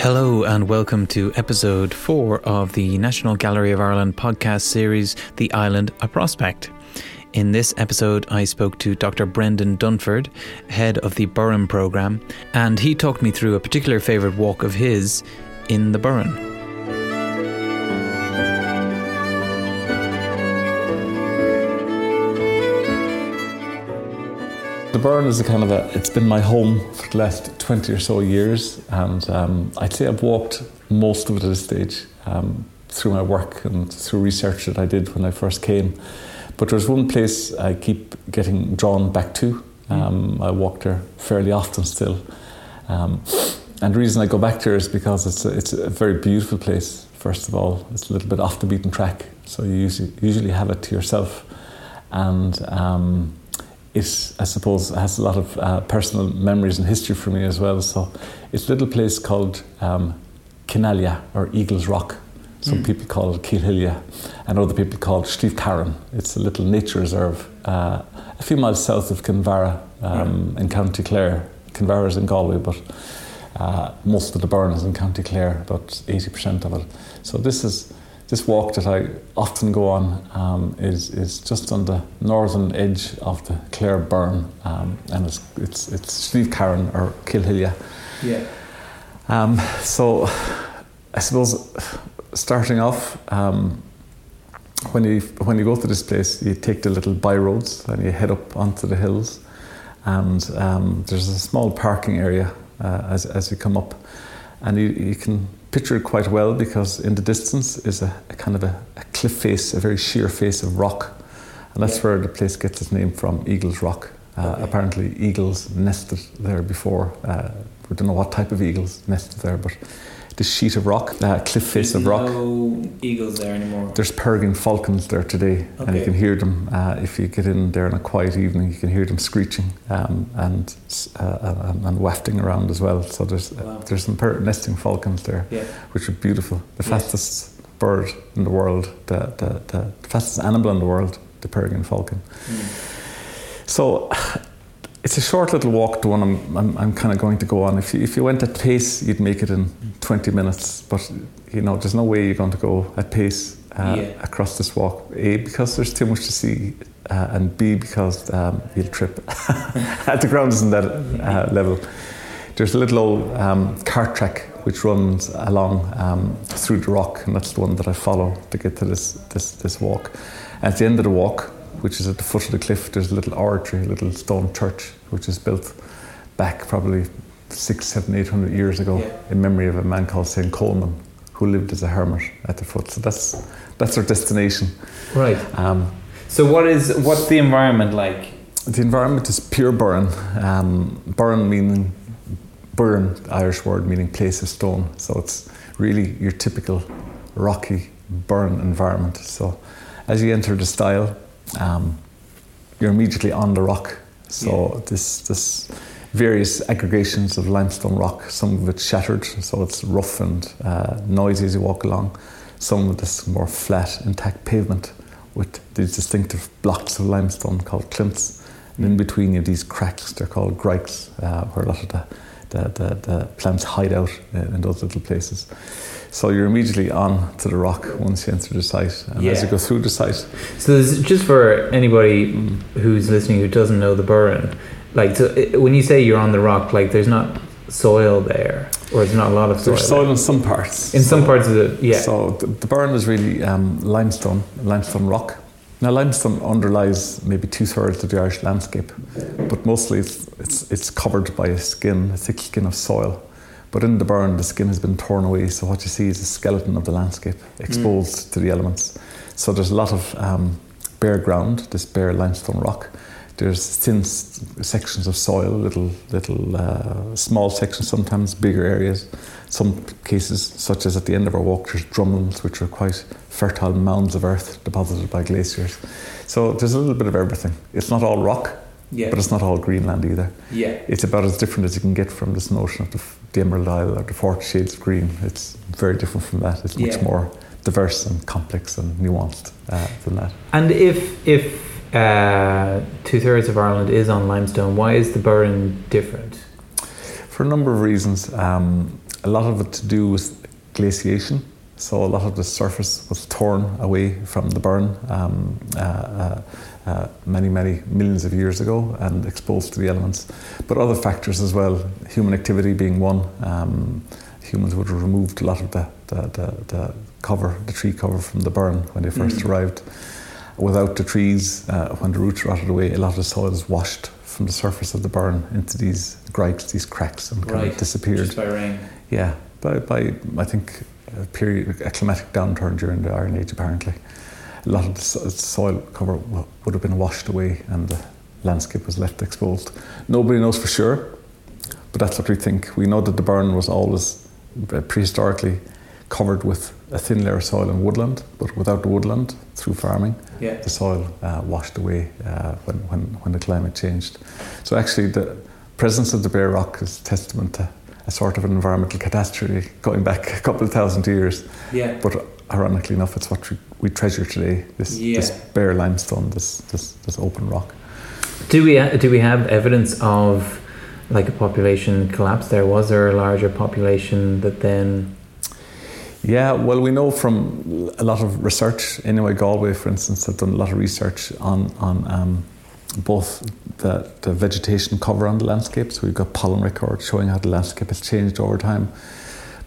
Hello, and welcome to episode four of the National Gallery of Ireland podcast series, The Island a Prospect. In this episode, I spoke to Dr. Brendan Dunford, head of the Burren programme, and he talked me through a particular favourite walk of his in the Burren. The Burren is a kind of a, it's been my home for the last 20 or so years, and um, I'd say I've walked most of it at this stage um, through my work and through research that I did when I first came. But there's one place I keep getting drawn back to. Um, I walk there fairly often still. Um, and the reason I go back there is because it's a, it's a very beautiful place, first of all. It's a little bit off the beaten track, so you usually, usually have it to yourself. And um, it, I suppose, has a lot of uh, personal memories and history for me as well. So it's a little place called um, Kinalia or Eagles Rock. Some mm. people call it Keelhilla, and other people call it Slieve Carran. It's a little nature reserve uh, a few miles south of Kinvara um, yeah. in County Clare. Kinvara is in Galway, but uh, most of the Burren is in County Clare, about 80% of it. So this is this walk that I often go on um, is, is just on the northern edge of the Clare Burren, um, and it's, it's, it's Slieve Carran or Keelhilla. Yeah. Um, so I suppose starting off, um, when, you, when you go to this place, you take the little by roads and you head up onto the hills, and um, there's a small parking area uh, as, as you come up, and you, you can picture it quite well because in the distance is a, a kind of a, a, cliff face, a very sheer face of rock. And that's yeah. where the place gets its name from, Eagles Rock. Uh, okay. Apparently, eagles nested there before. Uh, we don't know what type of eagles nested there, but this sheet of rock, uh, cliff face There's of rock. No eagles there anymore. There's peregrine falcons there today, okay. and you can hear them uh, if you get in there on a quiet evening. You can hear them screeching um, and, uh, and, and wafting around as well. So there's wow. there's some per- nesting falcons there, yeah. which are beautiful. The fastest bird in the world, the, the, the fastest animal in the world, the peregrine falcon. Mm. So it's a short little walk, the one I'm, I'm, I'm kind of going to go on. If you, if you went at pace, you'd make it in 20 minutes, but you know, there's no way you're going to go at pace uh, yeah. across this walk. A, because there's too much to see, uh, and B, because um, you'll trip. the ground isn't that uh, level. There's a little old um, cart track which runs along um, through the rock, and that's the one that I follow to get to this, this, this walk. At the end of the walk, which is at the foot of the cliff, there's a little oratory, a little stone church, which is built back probably six, seven, eight hundred years ago yeah. in memory of a man called St. Colman who lived as a hermit at the foot. So that's that's our destination. Right. Um, so what is what's the environment like? The environment is pure Burren. Um, Burren meaning burn, Irish word meaning place of stone. So it's really your typical rocky Burren environment. So as you enter the stile, um, you're immediately on the rock. So yeah. this this various aggregations of limestone rock. Some of it's shattered, so it's rough and uh, noisy as you walk along. Some of this more flat, intact pavement with these distinctive blocks of limestone called clints. And in between you have these cracks, they're called grikes, uh, where a lot of the, the, the, the plants hide out in those little places. So you're immediately on to the rock once you enter the site, and yeah. as you go through the site. So just for anybody who's listening who doesn't know the Burren, like so when you say you're on the rock, like there's not soil there, or there's not a lot of soil. There's soil there. in some parts. In so, some parts of the yeah. So the, the Burren is really um, limestone, limestone rock. Now limestone underlies maybe two thirds of the Irish landscape, but mostly it's, it's, it's covered by a skin, a thick skin of soil. But in the Burren, the skin has been torn away, so what you see is a skeleton of the landscape exposed mm. to the elements. So there's a lot of um, bare ground, this bare limestone rock. There's thin s- sections of soil, little, little uh, small sections, sometimes bigger areas. Some cases, such as at the end of our walk, there's drumlins, which are quite fertile mounds of earth deposited by glaciers. So there's a little bit of everything. It's not all rock, yeah. But it's not all Greenland either. Yeah. It's about as different as you can get from this notion of the, the Emerald Isle or the Forty Shades of Green. It's very different from that. It's much yeah. more diverse and complex and nuanced uh, than that. And if if uh, two thirds of Ireland is on limestone, why is the Burren different? For a number of reasons. Um, a lot of it to do with glaciation. So a lot of the surface was torn away from the Burren um, uh, uh, many, many millions of years ago and exposed to the elements. But other factors as well, human activity being one. Um, humans would have removed a lot of the, the, the, the, cover, the tree cover from the Burren when they 1st mm. arrived. Without the trees, uh, when the roots rotted away, a lot of the soil is washed from the surface of the Burren into these grikes, these cracks, and kind right. of disappeared. Just by rain. Yeah, by, by I think a period, a climatic downturn during the Iron Age, apparently. A lot of the soil cover would have been washed away and the landscape was left exposed. Nobody knows for sure, but that's what we think. We know that the Burren was always uh, prehistorically covered with a thin layer of soil and woodland, but without the woodland, through farming, yeah. the soil uh, washed away uh, when, when, when the climate changed. So actually, the presence of the bare rock is testament to a sort of an environmental catastrophe going back a couple of thousand years. Yeah. But ironically enough, it's what we, we treasure today. This, yeah. this bare limestone, this, this this open rock. Do we do we have evidence of like a population collapse? There was there a larger population that then. Yeah, well, we know from a lot of research. Anyway, Galway, for instance, have done a lot of research on on um, both the, the vegetation cover on the landscape. So we've got pollen records showing how the landscape has changed over time.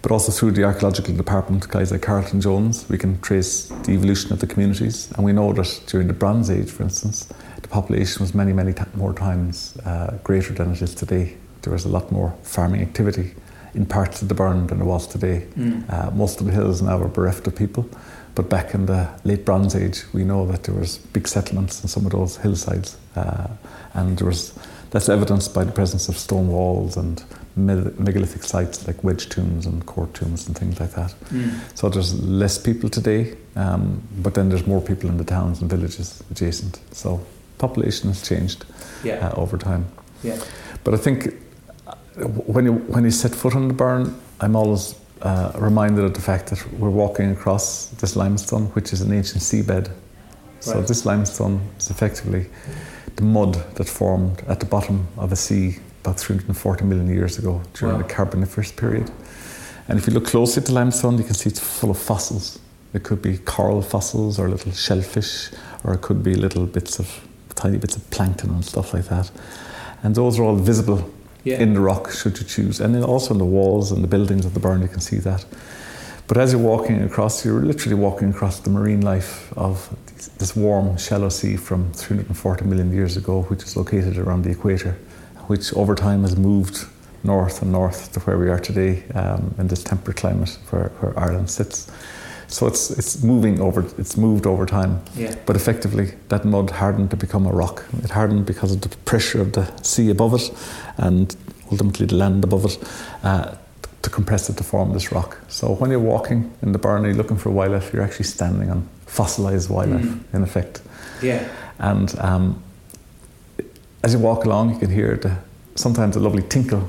But also through the archaeological department, guys like Carleton Jones, we can trace the evolution of the communities. And we know that during the Bronze Age, for instance, the population was many, many t- more times uh, greater than it is today. There was a lot more farming activity in parts of the Burren than there was today. Mm. Uh, most of the hills now are bereft of people. But back in the late Bronze Age, we know that there was big settlements on some of those hillsides, uh, and there was that's evidenced by the presence of stone walls and megalithic sites like wedge tombs and court tombs and things like that. Mm. So there's less people today, um, but then there's more people in the towns and villages adjacent. So population has changed yeah. uh, over time. Yeah. But I think uh, when you when you set foot on the Burren, I'm always uh, reminded of the fact that we're walking across this limestone, which is an ancient seabed. Right. So this limestone is effectively the mud that formed at the bottom of a sea about 340 million years ago during wow. the Carboniferous period. And if you look closely at the limestone, you can see it's full of fossils. It could be coral fossils or little shellfish, or it could be little bits of tiny bits of plankton and stuff like that. And those are all visible yeah. in the rock, should you choose. And then also in the walls and the buildings of the Burren, you can see that. But as you're walking across, you're literally walking across the marine life of this warm, shallow sea from 340 million years ago, which is located around the equator, which over time has moved north and north to where we are today um, in this temperate climate where, where Ireland sits. So it's it's moving over. It's moved over time. Yeah. But effectively, that mud hardened to become a rock. It hardened because of the pressure of the sea above it, and ultimately the land above it, uh, to compress it to form this rock. So when you're walking in the you're looking for wildlife. You're actually standing on fossilized wildlife, mm. in effect. Yeah. And um, as you walk along, you can hear the sometimes a lovely tinkle.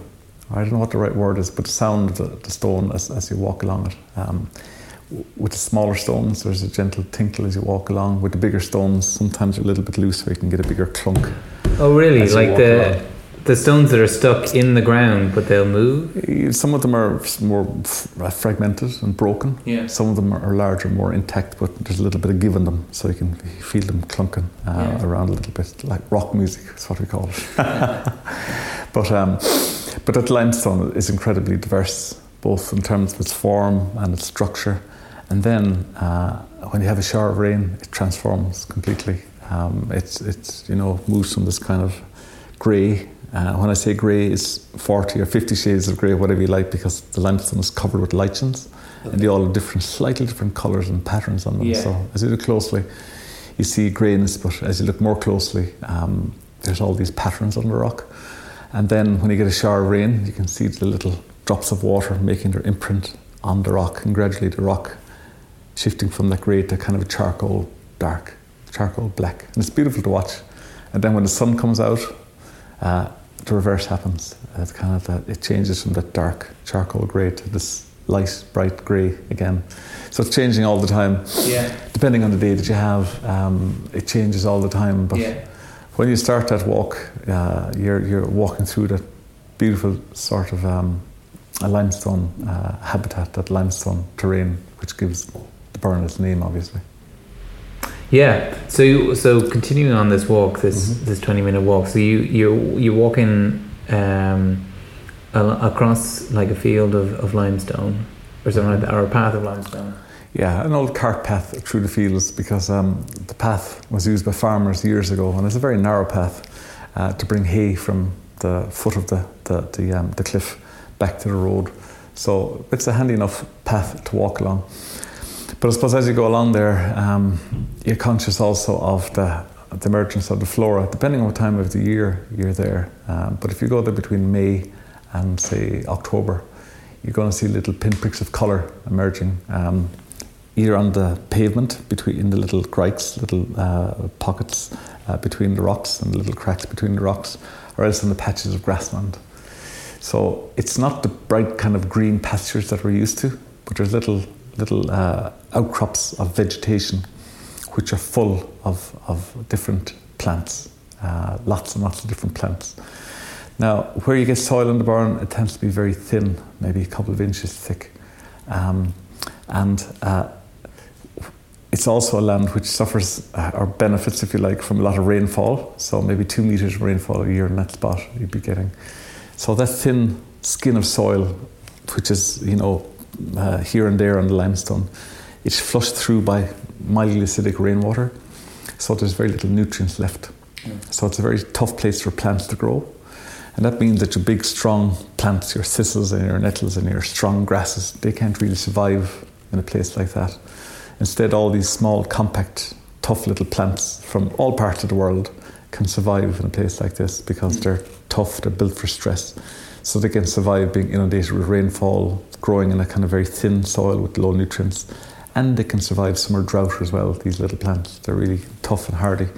I don't know what the right word is, but the sound of the, the stone as, as you walk along it. Um, with the smaller stones, there's a gentle tinkle as you walk along. With the bigger stones, sometimes they're a little bit looser, you can get a bigger clunk. Oh, really? Like the along. The stones that are stuck in the ground, but they'll move. Some of them are more fragmented and broken. Yeah. Some of them are larger, more intact, but there's a little bit of give in them, so you can feel them clunking uh, yeah. around a little bit, like rock music. Is what we call it. but um, but that limestone is incredibly diverse, both in terms of its form and its structure and then uh, when you have a shower of rain, it transforms completely. Um, it's, it's, you know, moves from this kind of grey. Uh, when I say grey, it's 40 or 50 shades of grey, whatever you like, because the limestone is covered with lichens. Okay. And they all have different, slightly different colours and patterns on them. Yeah. So as you look closely, you see greyness, but as you look more closely, um, there's all these patterns on the rock. And then when you get a shower of rain, you can see the little drops of water making their imprint on the rock, and gradually the rock shifting from that grey to kind of a charcoal dark, charcoal black. And it's beautiful to watch. And then when the sun comes out, uh, the reverse happens. It's kind of that, it changes from that dark charcoal grey to this light, bright grey again. So it's changing all the time. Yeah. Depending on the day that you have, um, it changes all the time. But yeah. when you start that walk, uh, you're, you're walking through that beautiful sort of um, a limestone uh, habitat, that limestone terrain, which gives the Burren its name, obviously. Yeah. So you, so continuing on this walk, this Mhm. this twenty minute walk. So you you you walking um, across like a field of, of limestone or something like that, or a path of limestone. Yeah, an old cart path through the fields because um, the path was used by farmers years ago, and it's a very narrow path uh, to bring hay from the foot of the the the, um, the cliff back to the road. So it's a handy enough path to walk along. But I suppose as you go along there, um, you're conscious also of the the emergence of the flora, depending on what time of the year you're there. Um, but if you go there between May and say October, you're going to see little pinpricks of colour emerging. Um, either on the pavement between in the little cracks, little uh, pockets uh, between the rocks and the little cracks between the rocks, or else in the patches of grassland. So it's not the bright kind of green pastures that we're used to, but there's little little uh, outcrops of vegetation which are full of, of different plants, uh, lots and lots of different plants. Now, where you get soil in the Burren, it tends to be very thin, maybe a couple of inches thick. Um, and uh, it's also a land which suffers uh, or benefits, if you like, from a lot of rainfall. So maybe two meters of rainfall a year in that spot you'd be getting. So that thin skin of soil, which is you know uh, here and there on the limestone, it's flushed through by mildly acidic rainwater. So there's very little nutrients left. So it's a very tough place for plants to grow. And that means that your big, strong plants, your thistles and your nettles and your strong grasses, they can't really survive in a place like that. Instead, all these small, compact, tough little plants from all parts of the world can survive in a place like this because they're tough, they're built for stress. So they can survive being inundated with rainfall, growing in a kind of very thin soil with low nutrients. And they can survive summer drought as well, these little plants. They're really tough and hardy.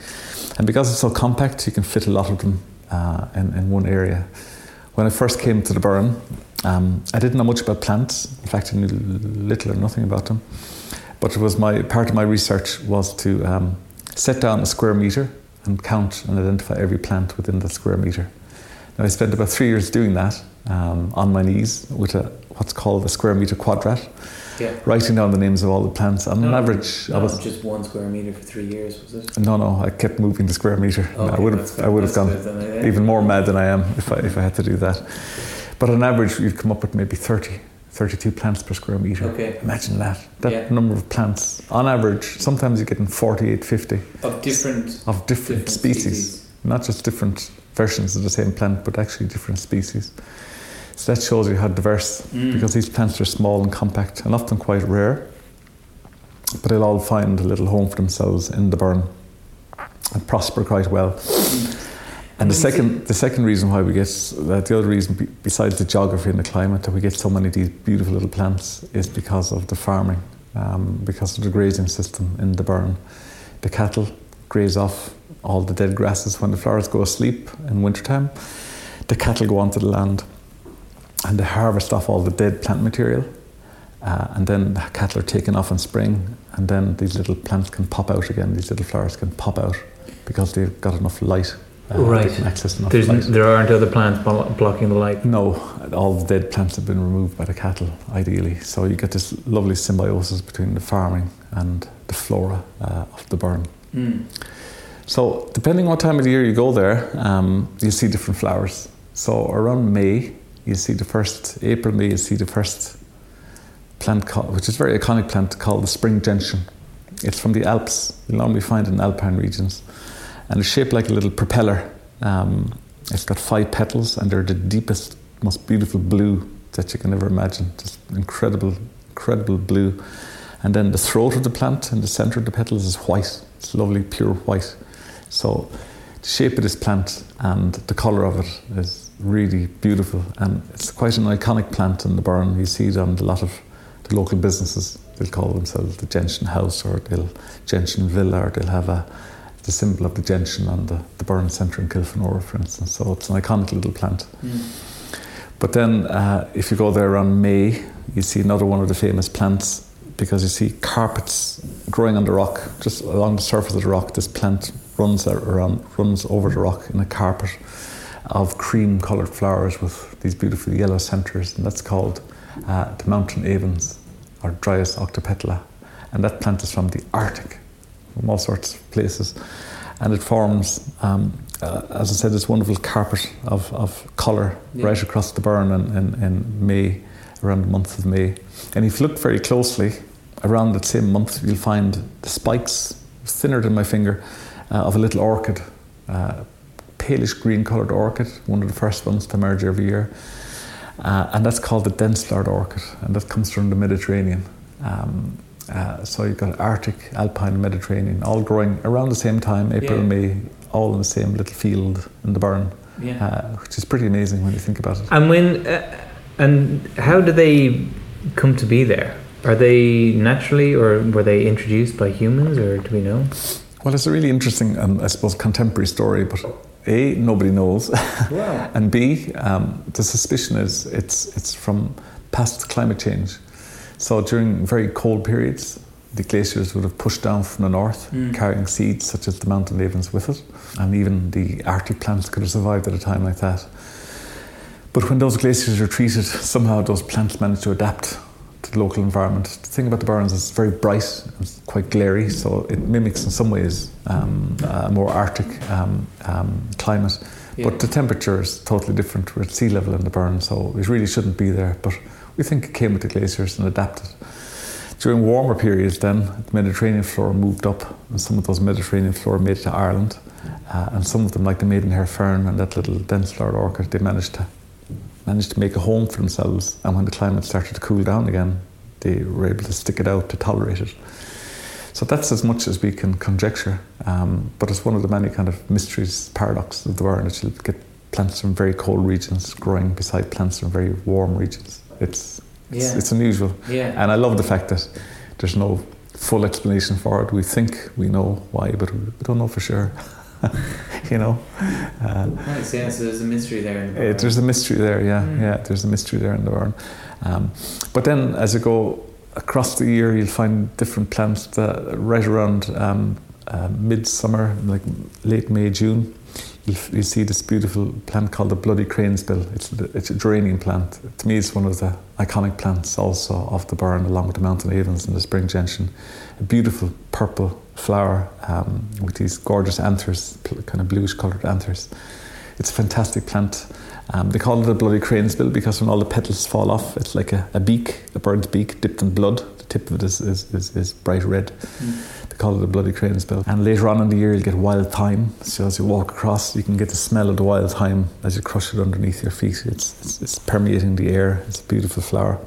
And because it's so compact, you can fit a lot of them uh, in, in one area. When I first came to the Burren, um, I didn't know much about plants. In fact, I knew little or nothing about them. But it was my part of my research was to um, set down a square meter and count and identify every plant within the square meter. I spent about three years doing that um, on my knees with a, what's called a square meter quadrat, Yeah. writing down the names of all the plants. On an average, I was just one square meter for three years, was it? no, no, I kept moving the square meter. I would have, I would have gone even more mad than I am if I, if I had to do that. But on average, you'd come up with maybe 30, 32 plants per square meter. Okay. Imagine that. That Yeah. number of plants. On average, sometimes you're getting 48, 50 Of different of different, species. Not just different versions of the same plant, but actually different species. So that shows you how diverse, Mm. because these plants are small and compact and often quite rare. But they'll all find a little home for themselves in the Burren and prosper quite well. And the second, the second reason why we get uh, the other reason be- besides the geography and the climate that we get so many of these beautiful little plants is because of the farming, um, because of the grazing system in the Burren. The cattle graze off all the dead grasses when the flowers go asleep in wintertime. The cattle go onto the land and they harvest off all the dead plant material. Uh, and then the cattle are taken off in spring, and then these little plants can pop out again. These little flowers can pop out because they've got enough light. uh, Right. access enough There's, light. n- there aren't other plants blo- blocking the light. No, all the dead plants have been removed by the cattle, ideally. So you get this lovely symbiosis between the farming and the flora uh, of the Burren. Mm. So, depending on what time of the year you go there, um, you see different flowers. So, around May, you see the first, April, May, you see the first plant, called, which is a very iconic plant called the spring gentian. It's from the Alps. You'll normally find it in alpine regions. And it's shaped like a little propeller. Um, it's got five petals, and they're the deepest, most beautiful blue that you can ever imagine. Just incredible, incredible blue. And then the throat of the plant in the center of the petals is white. It's lovely, pure white. So the shape of this plant and the colour of it is really beautiful. And it's quite an iconic plant in the Burren. You see it on a lot of the local businesses. They'll call themselves the Gentian House or they'll Gentian Villa or they'll have a, the symbol of the gentian on the, the Burren centre in Kilfenora, for instance. So it's an iconic little plant. But then, uh, if you go there around May, you see another one of the famous plants because you see carpets growing on the rock, just along the surface of the rock. This plant runs around, runs over the rock in a carpet, of cream coloured flowers with these beautiful yellow centres, and that's called uh, the mountain avens or Dryas octopetala. And that plant is from the Arctic, from all sorts of places. And it forms, um, uh, as I said, this wonderful carpet of, of colour yeah. right across the Burren in, in, in May, around the month of May. And if you look very closely, around that same month, you'll find the spikes, thinner than my finger, uh, of a little orchid, uh, palish green coloured orchid, one of the first ones to emerge every year. Uh, and that's called the dense orchid, and that comes from the Mediterranean. Um, uh, so you've got Arctic, Alpine, Mediterranean, all growing around the same time, April, yeah. May, all in the same little field in the Burren, yeah. uh, which is pretty amazing when you think about it. And when, uh, and how do they come to be there? Are they naturally, or were they introduced by humans, or do we know? Well, it's a really interesting, um, I suppose, contemporary story, but a, nobody knows. Wow. and B, um, the suspicion is it's, it's from past climate change. So during very cold periods, the glaciers would have pushed down from the north, mm. carrying seeds such as the mountain avens with it. And even the Arctic plants could have survived at a time like that. But when those glaciers retreated, somehow those plants managed to adapt the local environment. The thing about the Burren's is it's very bright, it's quite glary, so it mimics in some ways um, a more Arctic um, um, climate. Yeah. But the temperature is totally different. We're at sea level in the Burren, so it really shouldn't be there. But we think it came with the glaciers and adapted. During warmer periods, then the Mediterranean flora moved up, and some of those Mediterranean flora made it to Ireland, uh, and some of them, like the maidenhair fern and that little dense flowered orchid, they managed to managed to make a home for themselves. And when the climate started to cool down again, they were able to stick it out to tolerate it. So that's as much as we can conjecture. Um, but it's one of the many kind of mysteries, paradoxes of the world that you'll get plants from very cold regions growing beside plants from very warm regions. It's it's, yeah. it's unusual. Yeah. And I love the fact that there's no full explanation for it. We think we know why, but we don't know for sure. you know. Uh, yeah. So there's a mystery there. In the it, there's a mystery there, yeah, mm. yeah. There's a mystery there in the Burren. Um, but then, as you go across the year, you'll find different plants that right around um, uh, midsummer, like late May, June. You'll, you'll, see this beautiful plant called the bloody cranesbill. It's, it's a geranium plant. To me, it's one of the iconic plants also of the Burren, along with the mountain avens and the spring gentian. A beautiful purple flower um, with these gorgeous anthers, kind of bluish coloured anthers. It's a fantastic plant. Um, they call it a bloody cranesbill because when all the petals fall off, it's like a, a, beak, a bird's beak dipped in blood. The tip of it is, is, is, is bright red. Mm. They call it a bloody cranesbill. And later on in the year, you'll get wild thyme. So as you walk across, you can get the smell of the wild thyme as you crush it underneath your feet. It's, it's, it's permeating the air. It's a beautiful flower.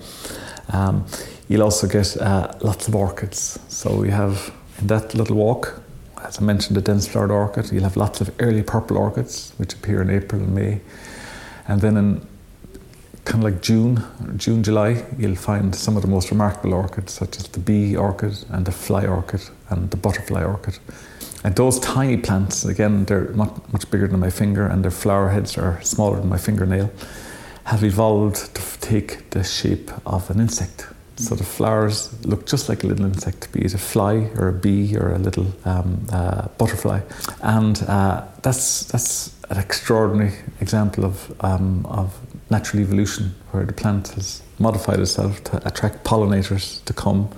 Um, you'll also get uh, lots of orchids. So we have in that little walk, as I mentioned, the dense flowered orchid, you'll have lots of early purple orchids, which appear in April and May. And then in kind of like June, June, July, you'll find some of the most remarkable orchids, such as the bee orchid and the fly orchid and the butterfly orchid. And those tiny plants, again, they're much, much bigger than my finger and their flower heads are smaller than my fingernail, have evolved to take the shape of an insect. So the flowers look just like a little insect, be it a fly or a bee or a little um, uh, butterfly, and uh, that's that's an extraordinary example of um, of natural evolution, where the plant has modified itself to attract pollinators to come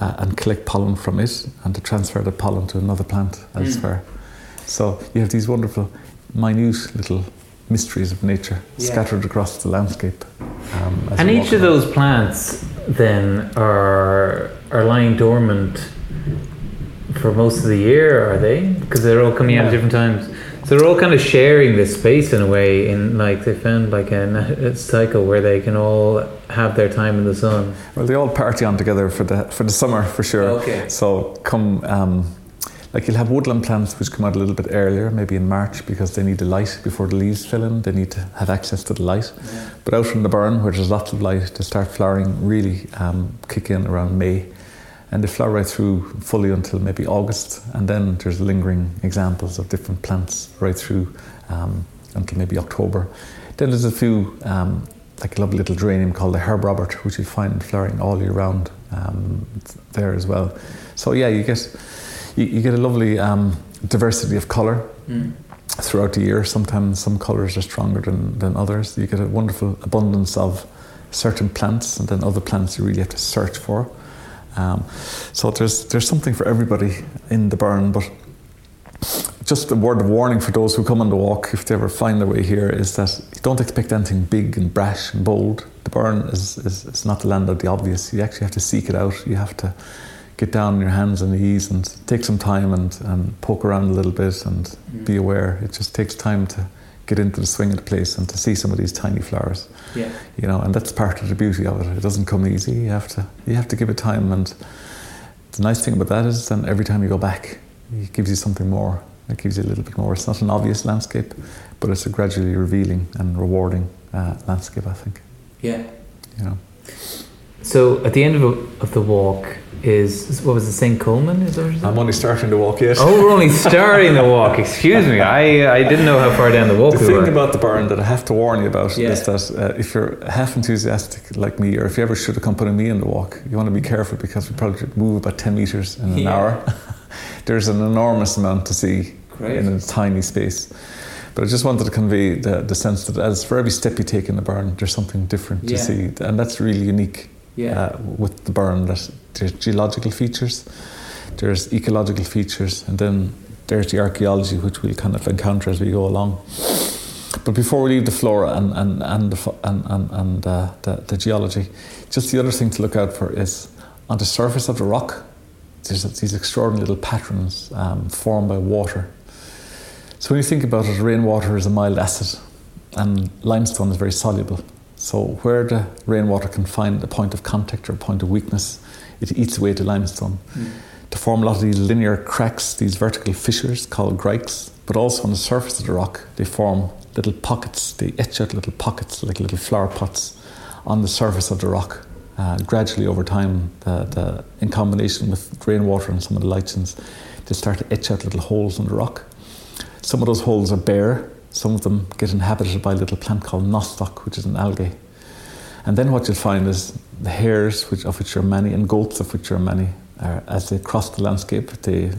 uh, and collect pollen from it and to transfer the pollen to another plant elsewhere. Mm. So you have these wonderful, minute little mysteries of nature yeah. scattered across the landscape. Um, and each of those plants then are are lying dormant for most of the year, are they? Because they're all coming yeah. out at different times. So they're all kind of sharing this space in a way. In like they found like a, cycle where they can all have their time in the sun. Well, they all party on together for the for the summer for sure. Okay. So come um, like you'll have woodland plants which come out a little bit earlier, maybe in March, because they need the light before the leaves fill in. They need to have access to the light. Yeah. But out in the Burren, where there's lots of light, to start flowering really um, kick in around May. And they flower right through fully until maybe August. And then there's lingering examples of different plants right through um, until maybe October. Then there's a few, um, like a lovely little geranium called the herb robert, which you find flowering all year round um, there as well. So yeah, you get you, you get a lovely um, diversity of colour. Mm. throughout the year. Sometimes some colours are stronger than, than others. You get a wonderful abundance of certain plants, and then other plants you really have to search for. Um, so there's there's something for everybody in the Burren, but just a word of warning for those who come on the walk, if they ever find their way here, is that you don't expect anything big and brash and bold. The Burren is, is, is not the land of the obvious. You actually have to seek it out. You have to get down on your hands and knees and take some time and, and poke around a little bit and mm. be aware. It just takes time to get into the swing of the place and to see some of these tiny flowers. Yeah. You know, and that's part of the beauty of it. It doesn't come easy. You have to you have to give it time and the nice thing about that is then every time you go back it gives you something more. It gives you a little bit more. It's not an obvious landscape, but it's a gradually revealing and rewarding uh, landscape, I think. Yeah. You know. So at the end of, a, of the walk, is what was it St Colman? Is there? I'm only starting to walk yet. Oh, we're only starting the walk. Excuse me, I I didn't know how far down the walk. The we thing were. about the Burren that I have to warn you about Yeah. is that uh, if you're half enthusiastic like me, or if you ever should accompany me in the walk, you want to be careful because we probably should move about ten meters in an Yeah. hour. There's an enormous amount to see Great. in a tiny space. But I just wanted to convey the, the sense that as for every step you take in the Burren, there's something different to Yeah. see, and that's really unique Yeah. uh, with the Burren. That there's geological features, there's ecological features, and then there's the archaeology, which we'll kind of encounter as we go along. But before we leave the flora and and and the, and, and, and uh, the, the geology, just the other thing to look out for is on the surface of the rock. There's these extraordinary little patterns um, formed by water. So when you think about it, rainwater is a mild acid, and limestone is very soluble. So where the rainwater can find a point of contact or a point of weakness, it eats away the limestone to form a lot of these linear cracks, these vertical fissures called grikes. But also on the surface of the rock, they form little pockets. They etch out little pockets like little flower pots on the surface of the rock. Uh, gradually over time, the, the, in combination with rainwater and some of the lichens, they start to etch out little holes in the rock. Some of those holes are bare. Some of them get inhabited by a little plant called nostoc, which is an algae. And then what you'll find is the hares, which, of which are many, and goats, of which are many, are, as they cross the landscape, they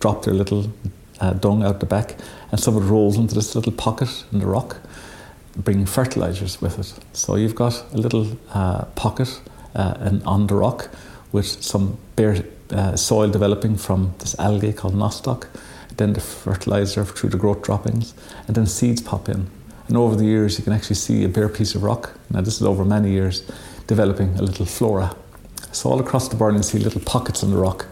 drop their little uh, dung out the back, and some of it rolls into this little pocket in the rock, bringing fertilizers with it. So you've got a little uh, pocket uh, in, on the rock with some bare uh, soil developing from this algae called nostoc, then the fertilizer through the growth droppings, and then seeds pop in. And over the years, you can actually see a bare piece of rock. Now, this is over many years, developing a little flora. So, all across the Burren, you see little pockets in the rock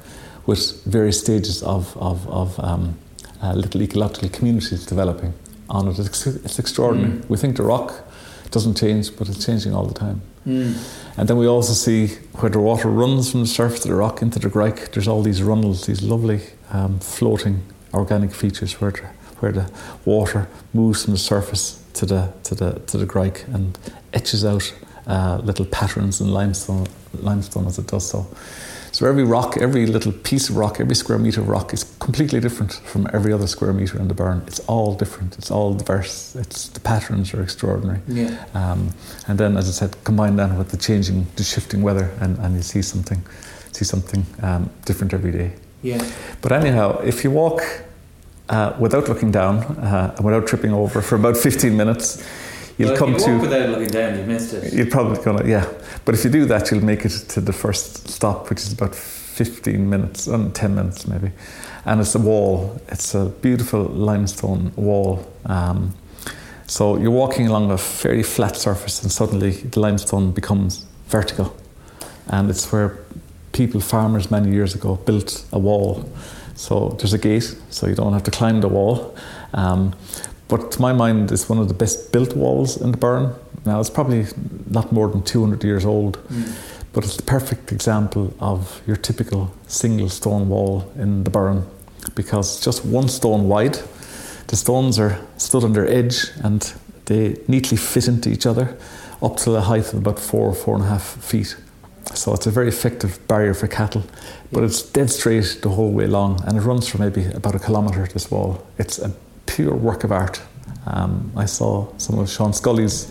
with various stages of, of, of um, uh, little ecological communities developing on it. It's, it's extraordinary. Mm. We think the rock doesn't change, but it's changing all the time. Mm. And then we also see where the water runs from the surface of the rock into the grike. There's all these runnels, these lovely um, floating organic features where the, where the water moves from the surface to the to the to the grike and etches out uh, little patterns in limestone limestone as it does so. So every rock, every little piece of rock, every square meter of rock is completely different from every other square meter in the Burren. It's all different. It's all diverse. It's the patterns are extraordinary. Yeah. Um, and then, as I said, combine that with the changing, the shifting weather, and, and you see something, see something um, different every day. Yeah. But anyhow, if you walk uh, without looking down, uh, and without tripping over for about 15 minutes, you'll Well, come you to. without looking down, you missed it. You're probably gonna, yeah. But if you do that, you'll make it to the first stop, which is about 15 minutes, um, 10 minutes maybe. And it's a wall. It's a beautiful limestone wall. Um, so you're walking along a fairly flat surface, and suddenly the limestone becomes vertical. And it's where people, farmers many years ago, built a wall. So there's a gate, so you don't have to climb the wall. Um, but to my mind, it's one of the best built walls in the Burren. Now, it's probably not more than 200 years old, Mm. but it's the perfect example of your typical single stone wall in the Burren because just one stone wide. The stones are stood on their edge and they neatly fit into each other up to a height of about four, or four and a half feet. So it's a very effective barrier for cattle, but it's dead straight the whole way long and it runs for maybe about a kilometre, this wall. It's a pure work of art. Um, I saw some of Sean Scully's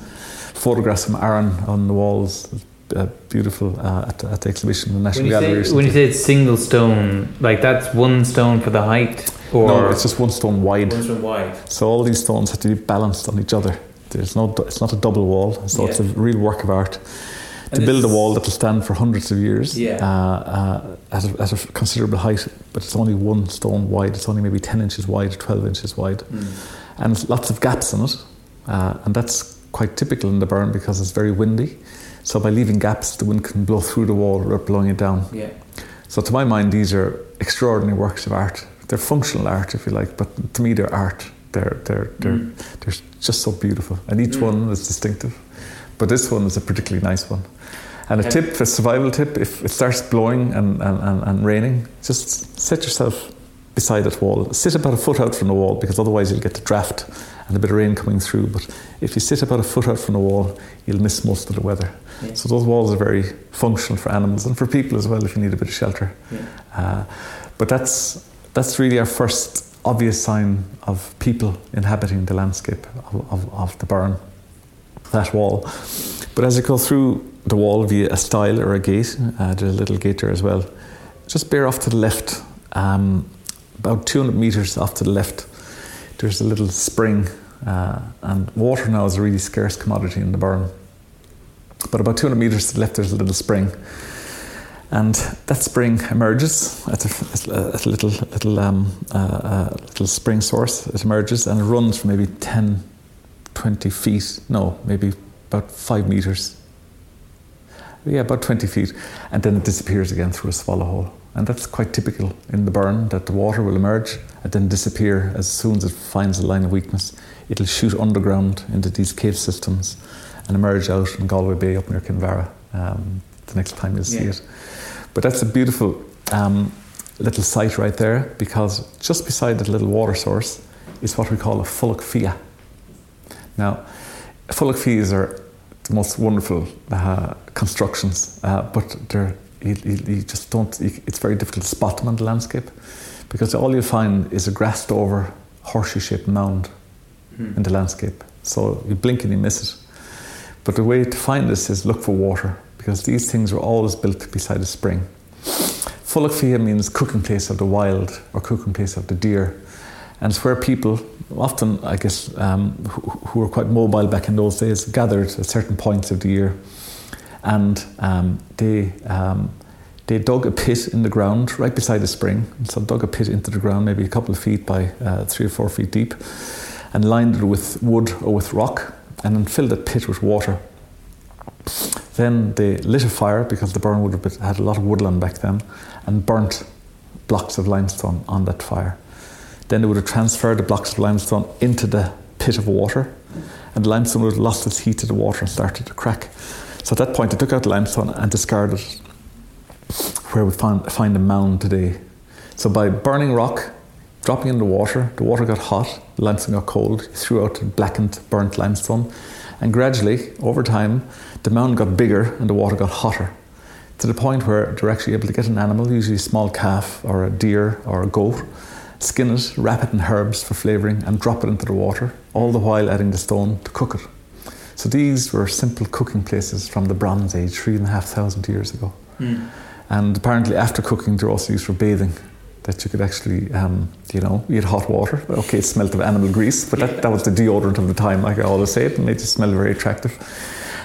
photographs from Aran on the walls, uh, beautiful uh, at, at the exhibition in the National When Gallery. say, when you say it's single stone, like that's one stone for the height. Or no, it's just one stone wide. one stone wide. So all these stones have to be balanced on each other. There's no, it's not a double wall, so it's a real work of art. To build a wall that will stand for hundreds of years Yeah. uh, uh, at, a, at a considerable height, but it's only one stone wide. It's only maybe 10 inches wide, 12 inches wide, Mm. and lots of gaps in it. Uh, and that's quite typical in the Burren because it's very windy. So by leaving gaps, the wind can blow through the wall without blowing it down. Yeah. So to my mind, these are extraordinary works of art. They're functional art, if you like, but to me, they're art. They're they're they're Mm. they're just so beautiful, and each Mm. one is distinctive. But this one is a particularly nice one. And a tip, a survival tip, if it starts blowing and, and, and, raining, just set yourself beside that wall. Sit about a foot out from the wall because otherwise you'll get the draft and a bit of rain coming through. But if you sit about a foot out from the wall, you'll miss most of the weather. Yeah. So those walls are very functional for animals and for people as well if you need a bit of shelter. Yeah. Uh, but that's that's really our first obvious sign of people inhabiting the landscape of, of, of the Burren, that wall. But as you go through the wall via a stile or a gate, uh, there's a little gate there as well, just bear off to the left, um, about 200 metres off to the left, there's a little spring. Uh, and water now is a really scarce commodity in the Burren. But about 200 metres to the left, there's a little spring. And that spring emerges at a, a little, little, um, uh, uh, little spring source. It emerges and it runs for maybe 10, 20 feet. No, maybe about five meters. Yeah, about 20 feet. And then it disappears again through a swallow hole. And that's quite typical in the Burren that the water will emerge and then disappear as soon as it finds a line of weakness. It'll shoot underground into these cave systems and emerge out in Galway Bay up near Kinvara um, the next time you'll see Yeah. it. But that's a beautiful um, little site right there because just beside that little water source is what we call a Fulacht Fia. Now, Fulacht Fias are the most wonderful uh, constructions, uh, but they're, you, you, you just don't, you, it's very difficult to spot them on the landscape because all you'll find is a grassed over horseshoe shaped mound Mm. in the landscape. So you blink and you miss it. But the way to find this is look for water because these things were always built beside a spring. Fulacht means cooking place of the wild or cooking place of the deer. And it's where people, often, I guess, um, who, who were quite mobile back in those days, gathered at certain points of the year. And um, they, um, they dug a pit in the ground right beside the spring. So dug a pit into the ground, maybe a couple of feet by uh, three or four feet deep, and lined it with wood or with rock, and then filled that pit with water. Then they lit a fire because the Burren would have had a lot of woodland back then, and burnt blocks of limestone on that fire. Then they would have transferred the blocks of limestone into the pit of water, and the limestone would have lost its heat to the water and started to crack. So at that point, they took out the limestone and discarded it, where we find, find a mound today. So by burning rock, dropping in the water, the water got hot, the limestone got cold, threw out blackened, burnt limestone, and gradually, over time, the mound got bigger and the water got hotter to the point where they're actually able to get an animal, usually a small calf or a deer or a goat, skin it, wrap it in herbs for flavouring, and drop it into the water, all the while adding the stone to cook it. So these were simple cooking places from the Bronze Age, three and a half thousand years ago. Mm. And apparently, after cooking, they're also used for bathing. That you could actually, um, you know, you had hot water. Okay, it smelled of animal grease, but that, that was the deodorant of the time, like I always say, it made it smell very attractive.